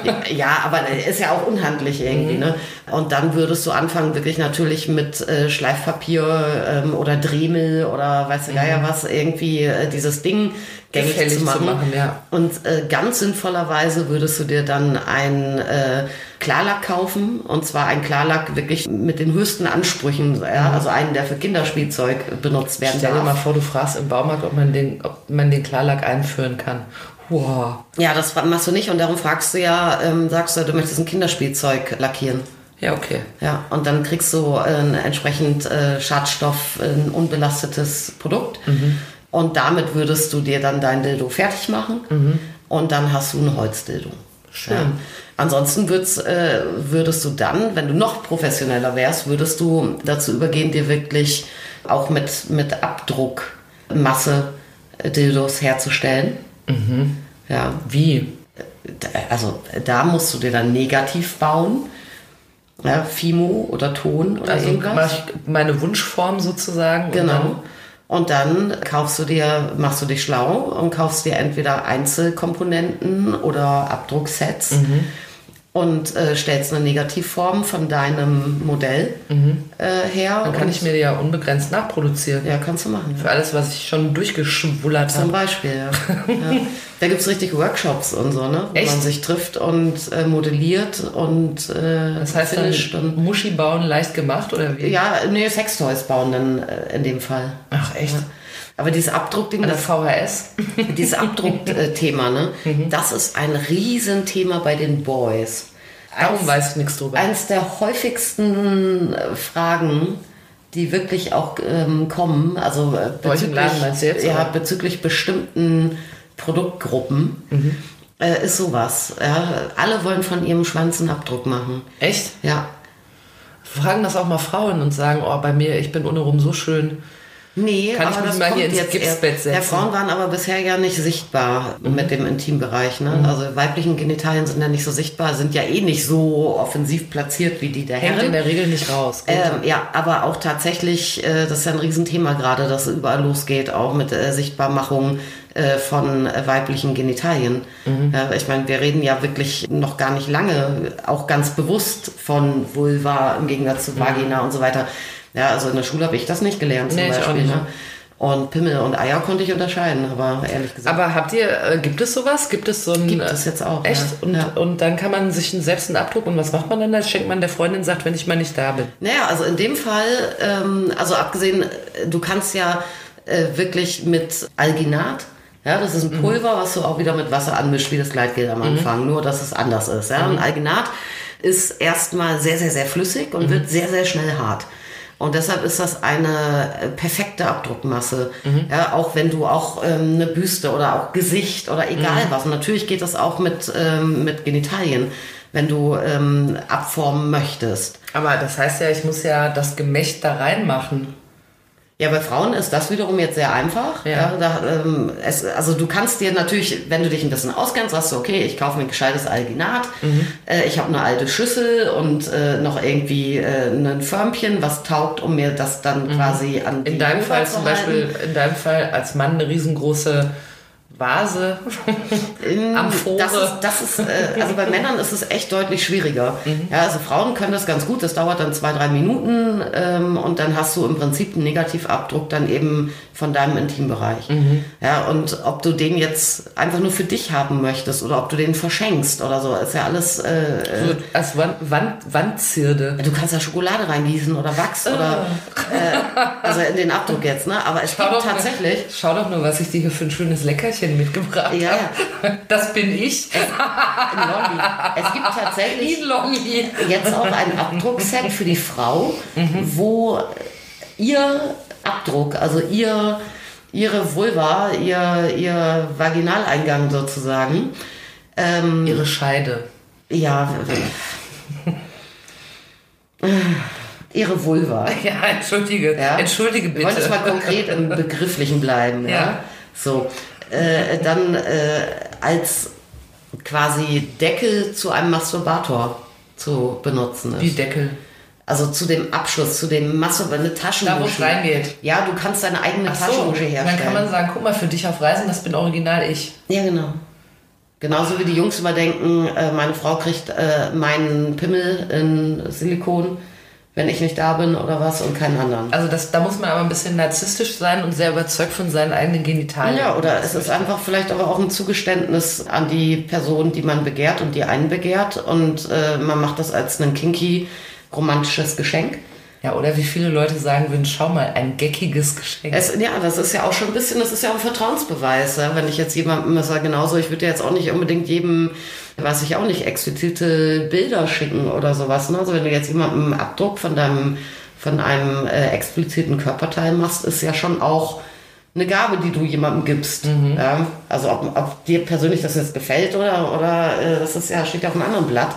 Ja, ja, aber ist ja auch unhandlich Mhm. irgendwie, ne? Und dann würdest du anfangen, wirklich natürlich mit äh, Schleifpapier ähm, oder Dremel oder weiß der Geier was, irgendwie äh, dieses Ding gängig Mhm. Gefällig zu zu machen. machen, ja. Und äh, ganz sinnvollerweise würdest du dir dann ein äh, Klarlack kaufen. Und zwar ein Klarlack wirklich mit den höchsten Ansprüchen. Ja? Also einen, der für Kinderspielzeug benutzt werden Stell dir darf. mal vor, du fragst im Baumarkt, ob man den, ob man den Klarlack einführen kann. Wow. Ja, das machst du nicht. Und darum fragst du ja, ähm, sagst du, du möchtest ein Kinderspielzeug lackieren. Ja, okay. Ja, und dann kriegst du ein entsprechend äh, Schadstoff, ein unbelastetes Produkt. Und damit würdest du dir dann dein Dildo fertig machen. Und dann hast du ein Holzdildo. Schön. Ja. Ansonsten äh, würdest du dann, wenn du noch professioneller wärst, würdest du dazu übergehen, dir wirklich auch mit, mit Abdruckmasse äh, Dildos herzustellen. Ja, Wie? da- also da musst du dir dann negativ bauen. Ja, Fimo oder Ton oder Also irgendwas. meine Wunschform sozusagen. und Genau. Und dann kaufst du dir, machst du dich schlau und kaufst dir entweder Einzelkomponenten oder Abdrucksets und äh, stellst eine Negativform von deinem Modell äh, her. Dann kann ich mir die ja unbegrenzt nachproduzieren. ja, kannst du machen. Für alles, was ich schon durchgeschwullert Zum habe. Beispiel, ja. ja. Da gibt es richtig Workshops und so, ne? Wo Echt? man sich trifft und äh, modelliert und äh, Das heißt finisht dann und Muschi bauen leicht gemacht oder wie? ja, nee, Sextoys bauen dann äh, in dem Fall. Ach echt? Aber dieses Abdruckding, das VHS? Dieses Abdruckthema, ne? Das ist ein Riesenthema bei den Boys. Darum weiß ich nichts drüber. Eins der häufigsten äh, Fragen, die wirklich auch ähm, kommen, also äh, im Laden meinst du jetzt, ja, bezüglich bestimmten Produktgruppen, Mhm. äh, ist sowas. Ja? Alle wollen von ihrem Schwanz einen Abdruck machen. Echt? Ja. Fragen das auch mal Frauen und sagen, oh, bei mir, ich bin untenrum so schön. Nee, Kann ich aber mich das mal kommt hier ins jetzt Gipsbett. Ja, setzen? Mhm. Frauen waren aber bisher ja nicht sichtbar mit dem Intimbereich. Ne? Also weiblichen Genitalien sind ja nicht so sichtbar, sind ja eh nicht so offensiv platziert wie die der Hängt in Herren. der Regel nicht raus. Ähm, ja, aber auch tatsächlich, äh, das ist ja ein Riesenthema gerade, dass überall losgeht, auch mit äh, Sichtbarmachung äh, von weiblichen Genitalien. Mhm. Ich meine, wir reden ja wirklich noch gar nicht lange, auch ganz bewusst von Vulva im Gegensatz zu Vagina und so weiter. Ja, also in der Schule habe ich das nicht gelernt zum Nee, Beispiel. nicht. Ne? Und Pimmel und Eier konnte ich unterscheiden, aber ehrlich gesagt. Aber habt ihr, äh, gibt es sowas? Gibt es so ein. Gibt es jetzt auch, Echt? ja. Und, Ja. und dann kann man sich selbst einen Abdruck und was macht man dann? Das schenkt man der Freundin, sagt, wenn ich mal nicht da bin. Naja, also in dem Fall, ähm, also abgesehen, du kannst ja äh, wirklich mit Alginat, ja, das ist ein Pulver, was du auch wieder mit Wasser anmischst, wie das Gleitgel am Anfang, nur dass es anders ist. Ja? Und Alginat ist erstmal sehr, sehr, sehr flüssig und wird sehr, sehr schnell hart. Und deshalb ist das eine äh, perfekte Abdruckmasse. Ja, auch wenn du auch ähm, eine Büste oder auch Gesicht oder egal was. Und natürlich geht das auch mit, ähm, mit Genitalien, wenn du ähm, abformen möchtest. Aber das heißt ja, ich muss ja das Gemächt da reinmachen. Ja, bei Frauen ist das wiederum jetzt sehr einfach. Ja. Ja. da, ähm, es, also du kannst dir natürlich, wenn du dich ein bisschen auskennst, sagst du, okay, ich kaufe mir ein gescheites Alginat, Mhm. äh, ich habe eine alte Schüssel und äh, noch irgendwie äh, ein Förmchen, was taugt, um mir das dann quasi an Mhm. In deinem Fall zu zum. Beispiel, in deinem Fall als Mann eine riesengroße Vase. Amphore. Das ist, das ist äh, also bei Männern ist es echt deutlich schwieriger. Mhm. Ja, also Frauen können das ganz gut, das dauert dann zwei, drei Minuten ähm, und dann hast du im Prinzip einen Negativabdruck dann eben von deinem Intimbereich. Mhm. Ja, und ob du den jetzt einfach nur für dich haben möchtest oder ob du den verschenkst oder so, ist ja alles. Äh, So als Wand, Wand, Wandzierde. du kannst ja Schokolade reingießen oder Wachs oder äh, also in den Abdruck jetzt, ne? Aber es Schau gibt doch, tatsächlich. Nur, schau doch nur, was ich dir hier für ein schönes Leckerchen mitgebracht Ja, habe. Das bin ich. Lolli. Es gibt tatsächlich jetzt auch ein Abdruckset für die Frau, wo ihr Abdruck, also ihr, ihre Vulva, ihr, ihr Vaginaleingang sozusagen, ähm, Ihre Scheide. ja, ihre Vulva. Ja, entschuldige. Ja? Entschuldige Wir bitte. wollen jetzt mal konkret im Begrifflichen bleiben. Ja. Ja. So, äh, dann äh, als quasi Deckel zu einem Masturbator zu benutzen ist. Wie Deckel. Also zu dem Abschluss, zu dem Masturbator, eine Da, wo es reingeht. Ja, du kannst deine eigene Ach so, Taschenmuschi dann herstellen. kann man sagen, guck mal, für dich auf Reisen, das bin original ich. ja, genau. Genauso wie die Jungs immer denken, äh, meine Frau kriegt äh, meinen Pimmel in Silikon, wenn ich nicht da bin oder was und keinen anderen. Also das, da muss man aber ein bisschen narzisstisch sein und sehr überzeugt von seinen eigenen Genitalien. Ja, oder es ist einfach vielleicht aber auch ein Zugeständnis an die Person, die man begehrt und die einen begehrt und äh, man macht das als ein kinky romantisches Geschenk. Ja, oder wie viele Leute sagen würden, schau mal, ein geckiges Geschenk. Es, ja, das ist ja auch schon ein bisschen, das ist ja auch ein Vertrauensbeweis. Ja? Wenn ich jetzt jemandem sage, genauso, ich würde jetzt auch nicht unbedingt jedem, weiß ich auch nicht, explizite Bilder schicken oder sowas. Ne? Also wenn du jetzt jemandem einen Abdruck von deinem, von einem äh, expliziten Körperteil machst, ist ja schon auch eine Gabe, die du jemandem gibst. Ja? Also ob, ob dir persönlich das jetzt gefällt oder, oder äh, das ist ja, steht ja auf einem anderen Blatt.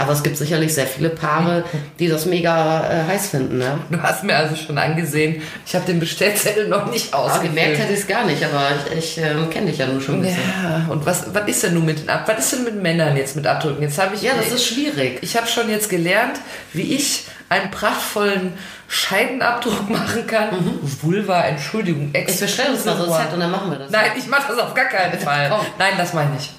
Aber es gibt sicherlich sehr viele Paare, die das mega äh, heiß finden. Ne? Du hast mir also schon angesehen, ich habe den Bestellzettel noch nicht Aber ausgefüllt. gemerkt hätte ich es gar nicht, aber ich, ich ähm, kenne dich ja nun schon ein bisschen. Ja, und was, was ist denn nun mit den Ab was ist denn mit Männern jetzt mit Abdrücken? Jetzt habe ich Ja, das ist schwierig. ich habe schon jetzt gelernt, wie ich einen prachtvollen Scheidenabdruck machen kann. Vulva, Entschuldigung, Ich bestelle uns mal so ein Set und dann machen wir das. Nein, ich mache das auf gar keinen Fall. Nein, das meine ich.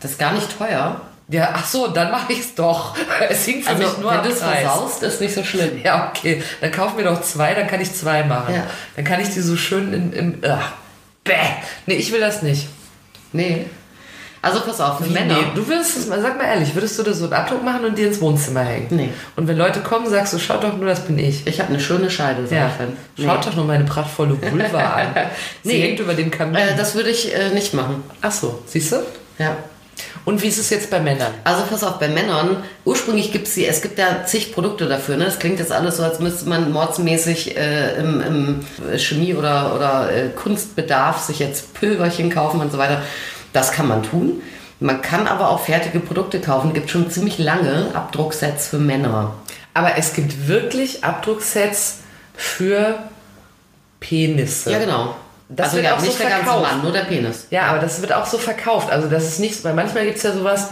Das ist gar nicht teuer. Ja, ach so, dann mache ich es doch. Es hing für Also, mich nur wenn am Preis. versaust, ist nicht so schlimm. Ja, okay. Dann kauf mir doch zwei, dann kann ich zwei machen. Ja. Dann kann ich die so schön in, im. Ach, bäh. Nee, ich will das nicht. Nee. Also, pass auf, für Wie, Männer. Nee, du würdest es mal, sag mal ehrlich, würdest du da so einen Abdruck machen und dir ins Wohnzimmer hängen? Nee. Und wenn Leute kommen, sagst du, schaut doch nur, das bin ich. Ich habe eine schöne Scheide, sag Ja, ich dann. Nee. schaut doch nur meine prachtvolle Vulva an. Sie Nee. hängt über dem Kamin. Äh, das würde ich äh, nicht machen. Ach so, siehst du? Ja. Und wie ist es jetzt bei Männern? Also pass auf, bei Männern, ursprünglich gibt es die, es gibt ja zig Produkte dafür. Ne? Das klingt jetzt alles so, als müsste man mordsmäßig äh, im, im Chemie- oder, oder äh, Kunstbedarf sich jetzt Pülverchen kaufen und so weiter. Das kann man tun. Man kann aber auch fertige Produkte kaufen. Gibt schon ziemlich lange Abdrucksets für Männer. Aber es gibt wirklich Abdrucksets für Penisse. Ja, genau. Das also wird ja, auch so nicht der ganze verkauft. Mann, nur der Penis. Ja, aber das wird auch so verkauft. Also das ist nicht, weil manchmal gibt es ja sowas,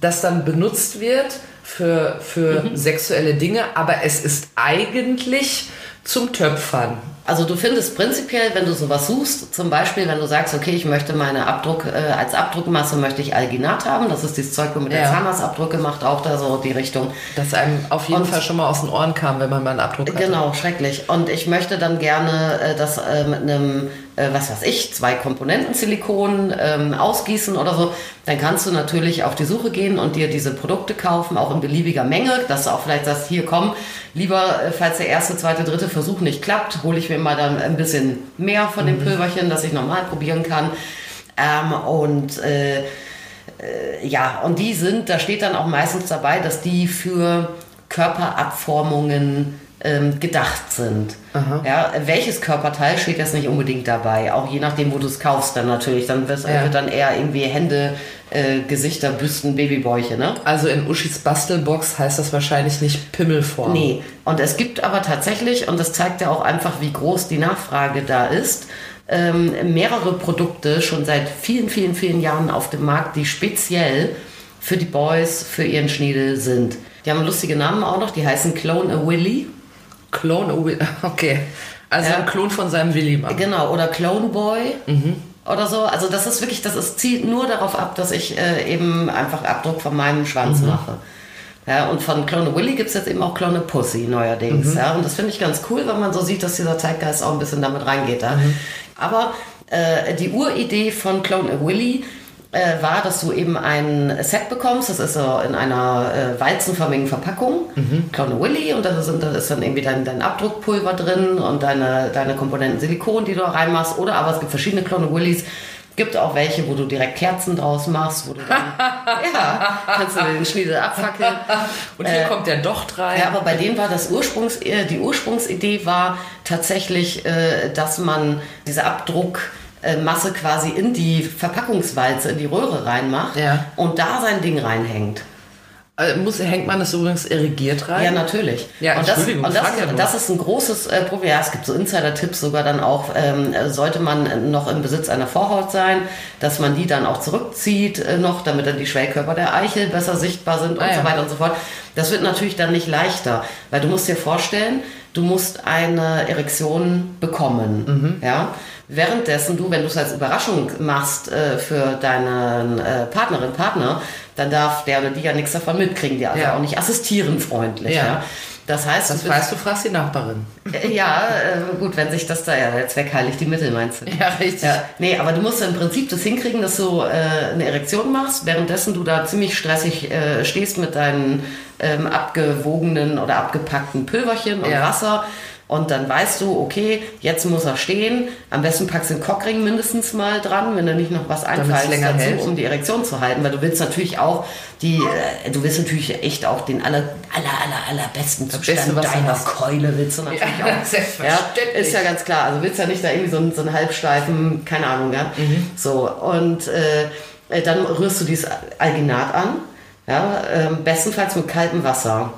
das dann benutzt wird für, für Mhm. sexuelle Dinge, aber es ist eigentlich zum Töpfern. Also du findest prinzipiell, wenn du sowas suchst, zum Beispiel, wenn du sagst, okay, ich möchte meine Abdruck, äh, als Abdruckmasse möchte ich Alginat haben, das ist dieses Zeug, womit der Ja. Zahnarztabdruck gemacht, auch da so die Richtung. Dass einem auf jeden Und- Fall schon mal aus den Ohren kam, wenn man mal einen Abdruck hatte. Genau, schrecklich. Und ich möchte dann gerne äh, das äh, mit einem, äh, was weiß ich, zwei Komponenten Silikon ähm, ausgießen oder so. Dann kannst du natürlich auf die Suche gehen und dir diese Produkte kaufen, auch in beliebiger Menge, dass du auch vielleicht sagst, hier komm, lieber, äh, falls der erste, zweite, dritte Versuch nicht klappt, hole ich mir mal dann ein bisschen mehr von dem Pülverchen, dass ich normal probieren kann. Ähm, und äh, ja, und die sind, da steht dann auch meistens dabei, dass die für Körperabformungen ähm, gedacht sind. Ja, welches Körperteil steht jetzt nicht unbedingt dabei, auch je nachdem, wo du es kaufst dann natürlich. Dann wird, Ja. wird dann eher irgendwie Hände, äh, Gesichter, Büsten, Babybäuche, ne? Also in Uschis Bastelbox heißt das wahrscheinlich nicht Pimmelform. Nee, und es gibt aber tatsächlich, und das zeigt ja auch einfach, wie groß die Nachfrage da ist, ähm, mehrere Produkte schon seit vielen, vielen, vielen Jahren auf dem Markt, die speziell für die Boys, für ihren Schniedel sind. Die haben lustige Namen auch noch, die heißen Clone a Willy. Clone, okay. Also Ja. ein Klon von seinem Willi machen. Genau, oder Clone Boy. Oder so. Also das ist wirklich, das ist, zielt nur darauf ab, dass ich äh, eben einfach Abdruck von meinem Schwanz mache. Ja, und von Clone Willy gibt es jetzt eben auch Clone Pussy neuerdings. Ja, und das finde ich ganz cool, wenn man so sieht, dass dieser Zeitgeist auch ein bisschen damit reingeht. Ja. Aber äh, die Uridee von Clone Willy äh, war, dass du eben ein Set bekommst. Das ist so in einer äh, walzenförmigen Verpackung. Clone Willy und da, sind, da ist dann irgendwie dein, dein Abdruckpulver drin und deine, deine Komponenten Silikon, die du da reinmachst. Oder aber es gibt verschiedene Clone Willys. Gibt auch welche, wo du direkt Kerzen draus machst, wo du dann, ja, kannst du den Schniedel abfackeln. Und hier kommt der Docht rein. Ja, aber bei denen war das Ursprungs, äh, die Ursprungsidee war tatsächlich, äh, dass man diese Abdruckmasse quasi in die Verpackungswalze, in die Röhre reinmacht Ja. und da sein Ding reinhängt. Äh, muss, hängt man das übrigens irrigiert rein? Ja, natürlich. Ja, und das, und das, ja das ist ein großes äh, Problem. Ja, es gibt so Insider-Tipps sogar dann auch, ähm, sollte man noch im Besitz einer Vorhaut sein, dass man die dann auch zurückzieht äh, noch, damit dann die Schwellkörper der Eichel besser sichtbar sind und Ah, so ja. weiter und so fort. Das wird natürlich dann nicht leichter, weil du musst dir vorstellen, du musst eine Erektion bekommen. Mhm. Ja? Währenddessen du, wenn du es als Überraschung machst äh, für deinen äh, Partnerin, Partner, dann darf der oder die ja nichts davon mitkriegen, die also Ja. auch nicht assistieren freundlich. Ja. Ja. Das heißt, Das du weißt du, fragst die Nachbarin. Äh, Ja, äh, gut, wenn sich das da, ja, der Zweck heiligt die Mittel, meinst du? Ja, richtig. Ja, nee, aber du musst im Prinzip das hinkriegen, dass du äh, eine Erektion machst, währenddessen du da ziemlich stressig äh, stehst mit deinen ähm, abgewogenen oder abgepackten Pülverchen und Ja. Wasser. Und dann weißt du, okay, jetzt muss er stehen. Am besten packst du den Cockring mindestens mal dran, wenn du nicht noch was länger dazu, hält. um die Erektion zu halten. Weil du willst natürlich auch die, äh, du willst natürlich echt auch den aller, aller, aller, allerbesten Beste, Zustand du deiner. Keule willst du natürlich Ja, auch. selbstverständlich. Ja, ist ja ganz klar. Also willst ja nicht da irgendwie so einen, so einen halbsteifen, keine Ahnung, ja. So, und äh, äh, dann rührst du dieses Alginat an, ja, ähm, bestenfalls mit kaltem Wasser.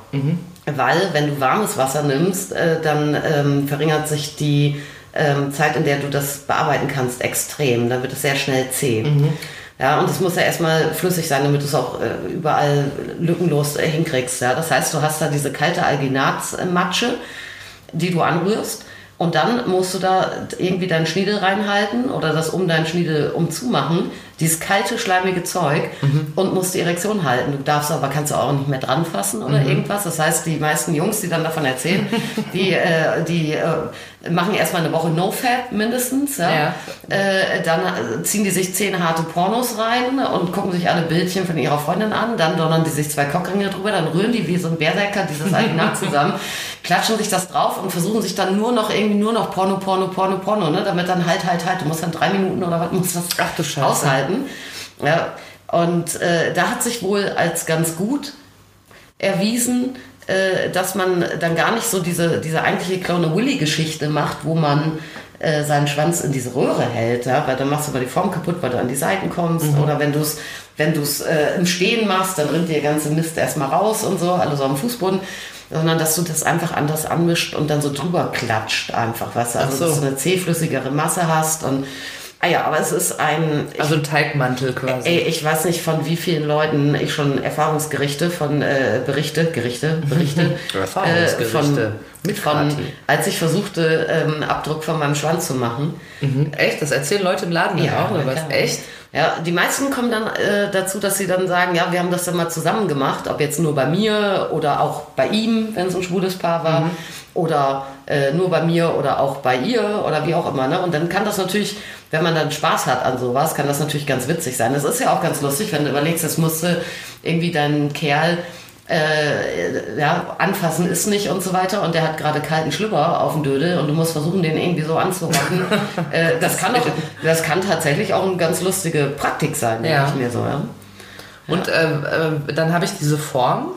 Weil, wenn du warmes Wasser nimmst, äh, dann ähm, verringert sich die ähm, Zeit, in der du das bearbeiten kannst, extrem. Dann wird es sehr schnell zäh. Ja, und es muss ja erstmal flüssig sein, damit du es auch äh, überall lückenlos äh, hinkriegst. Ja? Das heißt, du hast da diese kalte Alginatsmatsche, die du anrührst. Und dann musst du da irgendwie deinen Schniedel reinhalten oder das um deinen Schniedel umzumachen, dieses kalte, schleimige Zeug und musst die Erektion halten. Du darfst aber, kannst du auch nicht mehr dran fassen oder irgendwas. Das heißt, die meisten Jungs, die dann davon erzählen, die, äh, die äh, machen erstmal eine Woche No-Fat mindestens. Ja? Ja. Äh, dann äh, ziehen die sich zehn harte Pornos rein und gucken sich alle Bildchen von ihrer Freundin an. Dann donnern die sich zwei Cockringe drüber, dann rühren die wie so ein Berserker dieses Alginat zusammen, klatschen sich das drauf und versuchen sich dann nur noch irgendwie nur noch Porno, Porno, Porno, Porno, ne? damit dann halt, halt, halt. Du musst dann drei Minuten oder was musst das Ach du Scheiße. aushalten. Ja. Und äh, da hat sich wohl als ganz gut erwiesen, äh, dass man dann gar nicht so diese, diese eigentliche Clone Willy-Geschichte macht, wo man äh, seinen Schwanz in diese Röhre hält, ja? weil dann machst du mal die Form kaputt, weil du an die Seiten kommst. Oder wenn du es wenn du's, äh, im Stehen machst, dann rinnt dir der ganze Mist erstmal raus und so, also so am Fußboden. Sondern dass du das einfach anders anmischt und dann so drüber klatscht einfach, weißt du? Also so. dass du eine zähflüssigere Masse hast und Ah ja, aber es ist ein, Also ein Teigmantel quasi. Ey, ich weiß nicht, von wie vielen Leuten ich schon Erfahrungsgerichte von äh, Berichte, Gerichte, Berichte, Erfahrungsgerichte. äh, von, Mit von, als ich versuchte, ähm, Abdruck von meinem Schwanz zu machen. Mhm. Echt? Das erzählen Leute im Laden dann auch, oder was? Echt? Ja, die meisten kommen dann äh, dazu, dass sie dann sagen, ja, wir haben das dann mal zusammen gemacht, ob jetzt nur bei mir oder auch bei ihm, wenn es ein schwules Paar war, Mhm. oder äh, nur bei mir oder auch bei ihr oder wie auch immer. Ne? Und dann kann das natürlich, wenn man dann Spaß hat an sowas, kann das natürlich ganz witzig sein. Das ist ja auch ganz lustig, wenn du überlegst, jetzt musste irgendwie dein Kerl äh, ja, anfassen ist nicht und so weiter und der hat gerade kalten Schlüpper auf dem Dödel und du musst versuchen, den irgendwie so anzurocken. äh, das, kann auch, das kann tatsächlich auch eine ganz lustige Praktik sein, denke Ja. ich mir so. Ja. Und ähm, ähm, dann habe ich diese Form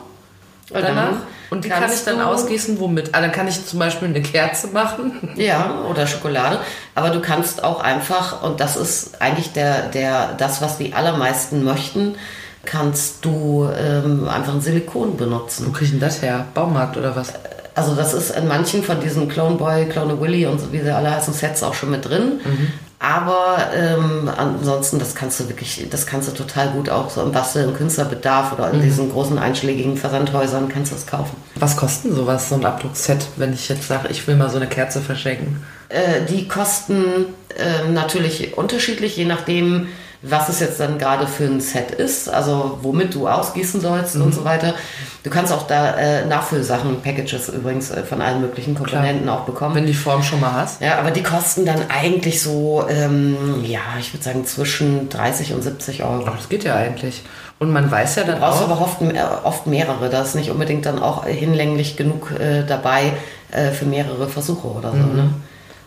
Und danach. dann Und die kann ich dann ausgießen, womit? Ah, dann kann ich zum Beispiel eine Kerze machen. Ja, oder Schokolade. Aber du kannst auch einfach, und das ist eigentlich der, der, das, was die allermeisten möchten, kannst du ähm, einfach ein Silikon benutzen. Wo kriege ich denn das her? Baumarkt oder was? Also das ist in manchen von diesen Clone Boy, Clone Willy und so wie sie alle heißen Sets auch schon mit drin. Aber ähm, ansonsten, das kannst du wirklich, das kannst du total gut auch so im Bastel, im Künstlerbedarf oder in diesen großen einschlägigen Versandhäusern kannst du das kaufen. Was kostet sowas, so ein Abdruckset, wenn ich jetzt sage, ich will mal so eine Kerze verschenken? Äh, die kosten ähm, natürlich unterschiedlich, je nachdem, was es jetzt dann gerade für ein Set ist, also womit du ausgießen sollst und so weiter. Du kannst auch da äh, Nachfüllsachen, Packages übrigens äh, von allen möglichen Komponenten auch bekommen. Wenn die Form schon mal hast. Ja, aber die kosten dann eigentlich so, ähm, ja, ich würde sagen zwischen 30 und 70 Euro. Oh, das geht ja eigentlich. Und man weiß ja dann Du brauchst auch, aber oft, oft mehrere. Da ist nicht unbedingt dann auch hinlänglich genug äh, dabei äh, für mehrere Versuche oder so. Ne?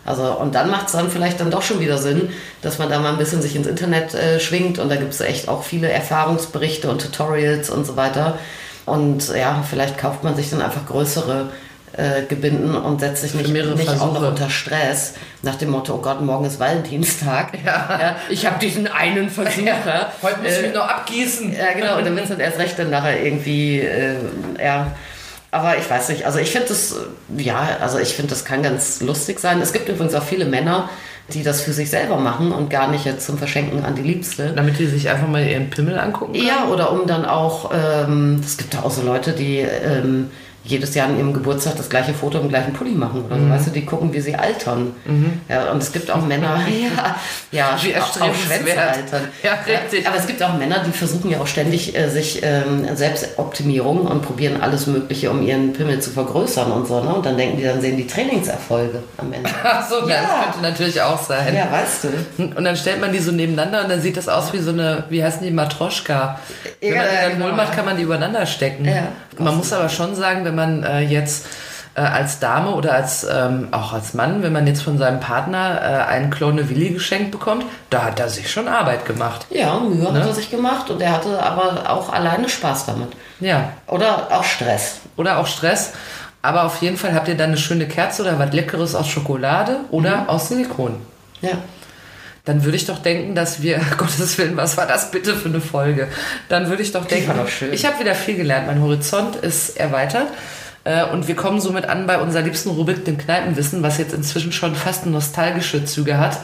Also, und dann macht es dann vielleicht dann doch schon wieder Sinn, dass man da mal ein bisschen sich ins Internet äh, schwingt und da gibt es echt auch viele Erfahrungsberichte und Tutorials und so weiter. Und ja, vielleicht kauft man sich dann einfach größere äh, Gebinden und setzt sich nicht, nicht auch noch unter Stress nach dem Motto, oh Gott, morgen ist Valentinstag. Ja. ich habe diesen einen Versuch. ja. heute muss ich Äh, mich noch abgießen. ja, genau, und dann wird es dann erst recht dann nachher irgendwie, äh, ja. Aber ich weiß nicht, also ich finde das, ja, also ich finde, das kann ganz lustig sein. Es gibt übrigens auch viele Männer, die das für sich selber machen und gar nicht jetzt zum Verschenken an die Liebste. Damit die sich einfach mal ihren Pimmel angucken können. Ja, oder um dann auch, ähm, es gibt da auch so Leute, die ähm, jedes Jahr an ihrem Geburtstag das gleiche Foto im gleichen Pulli machen oder Mhm. so. Weißt du, die gucken, wie sie altern. Ja, und es gibt auch Männer, ja, ja, Wie auch-. Schwänze altern. Ja, richtig. Aber es gibt auch Männer, die versuchen ja auch ständig äh, sich ähm, Selbstoptimierung und probieren alles Mögliche, um ihren Pimmel zu vergrößern und so. Ne? Und dann denken die, dann sehen die Trainingserfolge am Ende. Ach so, ja. Ja. das könnte natürlich auch sein. ja, weißt du. Und dann stellt man die so nebeneinander und dann sieht das aus wie so eine, wie heißen die, Matroschka. Wenn Ja, man die dann genau. macht, kann man die übereinander stecken. Ja. Man muss aber schon sagen, wenn man äh, jetzt äh, als Dame oder als ähm, auch als Mann, wenn man jetzt von seinem Partner äh, einen Klone Willi geschenkt bekommt, da hat er sich schon Arbeit gemacht. Ja, Mühe Ne? hat er sich gemacht und er hatte aber auch alleine Spaß damit. Ja. Oder auch Stress. Oder auch Stress. Aber auf jeden Fall habt ihr dann eine schöne Kerze oder was Leckeres aus Schokolade oder Mhm. aus Silikon. Ja. Dann würde ich doch denken, dass wir, Gottes Willen, was war das bitte für eine Folge? Dann würde ich doch denken, ich habe wieder viel gelernt. Mein Horizont ist erweitert. Äh, Und wir kommen somit an bei unserer liebsten Rubrik, dem Kneipenwissen, was jetzt inzwischen schon fast nostalgische Züge hat,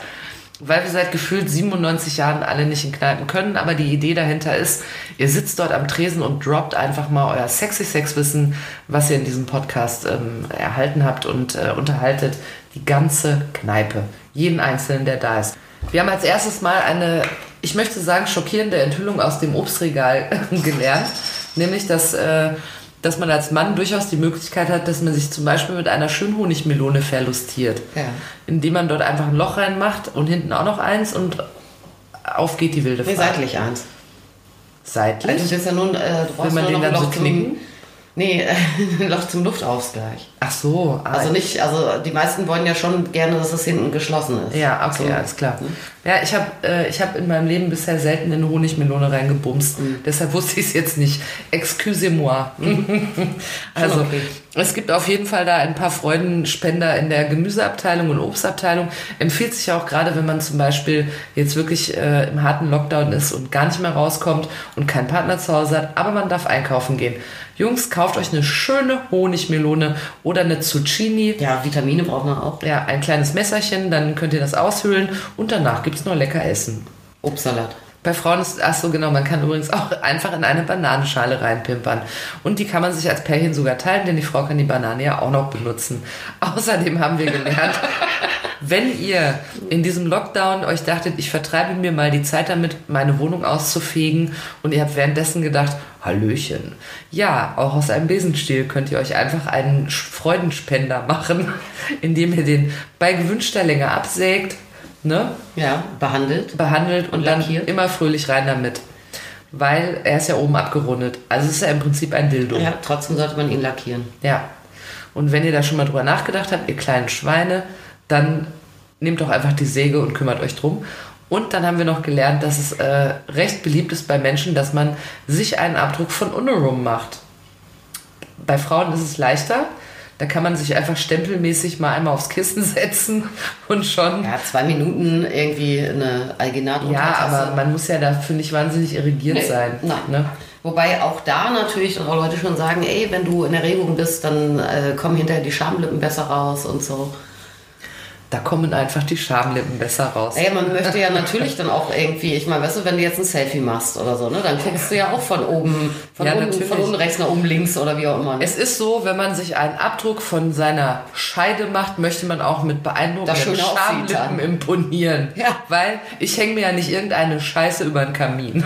weil wir seit gefühlt 97 Jahren alle nicht in Kneipen können. Aber die Idee dahinter ist, ihr sitzt dort am Tresen und droppt einfach mal euer sexy Sexwissen, was ihr in diesem Podcast ähm, erhalten habt und äh, unterhaltet die ganze Kneipe, jeden Einzelnen, der da ist. Wir haben als erstes mal eine, ich möchte sagen, schockierende Enthüllung aus dem Obstregal gelernt, nämlich dass, äh, dass man als Mann durchaus die Möglichkeit hat, dass man sich zum Beispiel mit einer schönen Honigmelone verlustiert, Ja. indem man dort einfach ein Loch reinmacht und hinten auch noch eins und auf geht die wilde Nee, Fahrt. seitlich eins. Seitlich? Also du willst ja nun, äh, du brauchst man nur den noch dann so Loch knicken? Nee, ein Loch zum Luftausgleich. Ach so. ah, Also nicht, also die meisten wollen ja schon gerne, dass es hinten geschlossen ist. Ja, okay, So. alles klar. Ja, ich habe äh, ich hab in meinem Leben bisher selten in eine Honigmelone reingebumst. Mhm. Deshalb wusste ich es jetzt nicht. Excusez-moi. also, okay. es gibt auf jeden Fall da ein paar Freudenspender in der Gemüseabteilung und Obstabteilung. Empfiehlt sich auch gerade, wenn man zum Beispiel jetzt wirklich äh, im harten Lockdown ist und gar nicht mehr rauskommt und keinen Partner zu Hause hat, aber man darf einkaufen gehen. Jungs, kauft euch eine schöne Honigmelone oder eine Zucchini. Ja, Vitamine braucht man auch. Ja, ein kleines Messerchen, dann könnt ihr das aushöhlen und danach gibt's noch lecker Essen. Obstsalat. Bei Frauen ist, ach so genau, man kann übrigens auch einfach in eine Bananenschale reinpimpern. Und die kann man sich als Pärchen sogar teilen, denn die Frau kann die Banane ja auch noch benutzen. Außerdem haben wir gelernt, wenn ihr in diesem Lockdown euch dachtet, ich vertreibe mir mal die Zeit damit, meine Wohnung auszufegen und ihr habt währenddessen gedacht, Hallöchen. Ja, auch aus einem Besenstiel könnt ihr euch einfach einen Freudenspender machen, indem ihr den bei gewünschter Länge absägt, ne? Ja, behandelt. behandelt und, Und dann immer fröhlich rein damit. Weil er ist ja oben abgerundet. Also es ist ja im Prinzip ein Dildo. Ja, trotzdem sollte man ihn lackieren. Ja. Und wenn ihr da schon mal drüber nachgedacht habt, ihr kleinen Schweine, dann nehmt doch einfach die Säge und kümmert euch drum. Und dann haben wir noch gelernt, dass es äh, recht beliebt ist bei Menschen, dass man sich einen Abdruck von Unorum macht. Bei Frauen ist es leichter. Da kann man sich einfach stempelmäßig mal einmal aufs Kissen setzen und schon Ja, zwei Minuten irgendwie eine Alginat Ja, aber man muss ja dafür nicht wahnsinnig irrigiert Nee, sein. nein. Ne? Wobei auch da natürlich auch Leute schon sagen, ey, wenn du in Erregung bist, dann äh, kommen hinterher die Schamlippen besser raus und so. Da kommen einfach die Schamlippen besser raus. Ey, man möchte ja natürlich dann auch irgendwie, ich meine, weißt du, wenn du jetzt ein Selfie machst oder so, ne, dann guckst du ja auch von oben, von, Ja, unten, natürlich. von unten rechts nach oben links oder wie auch immer. Ne? Es ist so, wenn man sich einen Abdruck von seiner Scheide macht, möchte man auch mit beeindruckenden Schamlippen imponieren. Ja. Weil ich hänge mir ja nicht irgendeine Scheiße über den Kamin.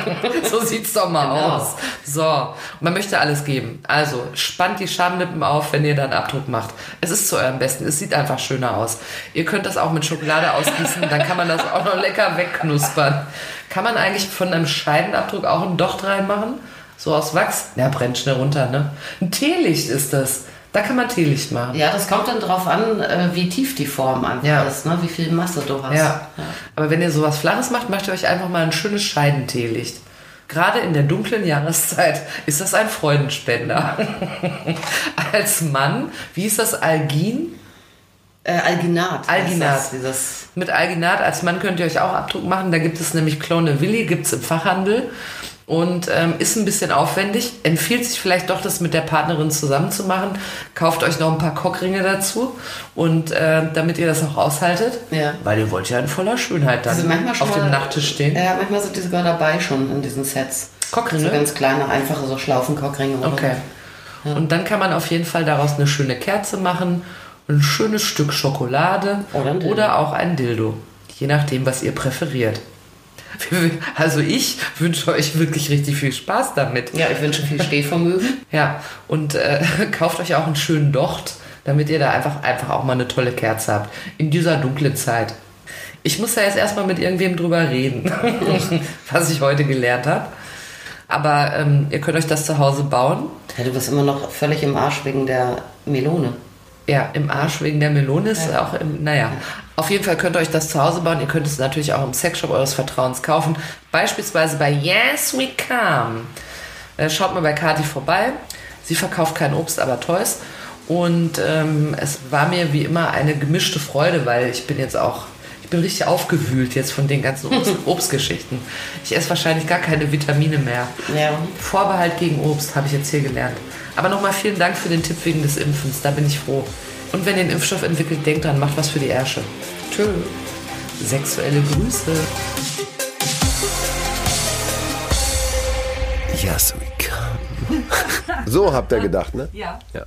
so sieht's doch mal Genau. aus. So, man möchte alles geben. Also spannt die Schamlippen auf, wenn ihr da einen Abdruck macht. Es ist zu eurem Besten. Es sieht einfach schöner aus. Ihr könnt das auch mit Schokolade ausgießen, dann kann man das auch noch lecker wegknuspern. Kann man eigentlich von einem Scheidenabdruck auch einen Docht reinmachen? So aus Wachs? Ja, brennt schnell runter, ne? Ein Teelicht ist das. Da kann man Teelicht machen. ja, das kommt dann drauf an, äh, wie tief die Form einfach Ja. ist, ne? wie viel Masse du hast. Ja. Aber wenn ihr sowas Flaches macht, macht ihr euch einfach mal ein schönes Scheidenteelicht. Gerade in der dunklen Jahreszeit ist das ein Freudenspender. Als Mann, wie ist das Algin? Äh, Alginat. Alginat. Das, dieses Mit Alginat als Mann könnt ihr euch auch Abdruck machen. Da gibt es nämlich Clone Willi, gibt es im Fachhandel. Und ähm, ist ein bisschen aufwendig. Empfiehlt sich vielleicht doch, das mit der Partnerin zusammen zu machen. Kauft euch noch ein paar Cockringe dazu. Und äh, damit ihr das auch aushaltet. Ja. Weil ihr wollt ja in voller Schönheit dann Also manchmal schon auf dem mal- Nachttisch stehen. Ja, manchmal sind die sogar dabei schon in diesen Sets. Cockringe? So ganz kleine, einfache, so Schlaufencockringe Okay. Und dann kann man auf jeden Fall daraus eine schöne Kerze machen, ein schönes Stück Schokolade Oder ein Dildo. oder auch ein Dildo. Je nachdem, was ihr präferiert. Also ich wünsche euch wirklich richtig viel Spaß damit. Ja, ich wünsche viel Stehvermögen. Ja, und äh, kauft euch auch einen schönen Docht, damit ihr da einfach, einfach auch mal eine tolle Kerze habt. In dieser dunklen Zeit. Ich muss da jetzt erstmal mit irgendwem drüber reden, was ich heute gelernt habe. Aber ähm, ihr könnt euch das zu Hause bauen. Ja, du bist immer noch völlig im Arsch wegen der Melone. Ja, im Arsch wegen der Melone ist auch im, naja. Auf jeden Fall könnt ihr euch das zu Hause bauen. Ihr könnt es natürlich auch im Sexshop eures Vertrauens kaufen. Beispielsweise bei Yes We Come. Äh, Schaut mal bei Kati vorbei. Sie verkauft kein Obst, aber Toys. Und ähm, es war mir wie immer eine gemischte Freude, weil ich bin jetzt auch, ich bin richtig aufgewühlt jetzt von den ganzen Obst Obstgeschichten. Ich esse wahrscheinlich gar keine Vitamine mehr. Ja. Vorbehalt gegen Obst, habe ich jetzt hier gelernt. Aber nochmal vielen Dank für den Tipp wegen des Impfens, da bin ich froh. Und wenn ihr einen Impfstoff entwickelt, denkt dran, macht was für die Ärsche. Tschö. Sexuelle Grüße. Yes, we come. So habt ihr gedacht, ne? Ja. Ja.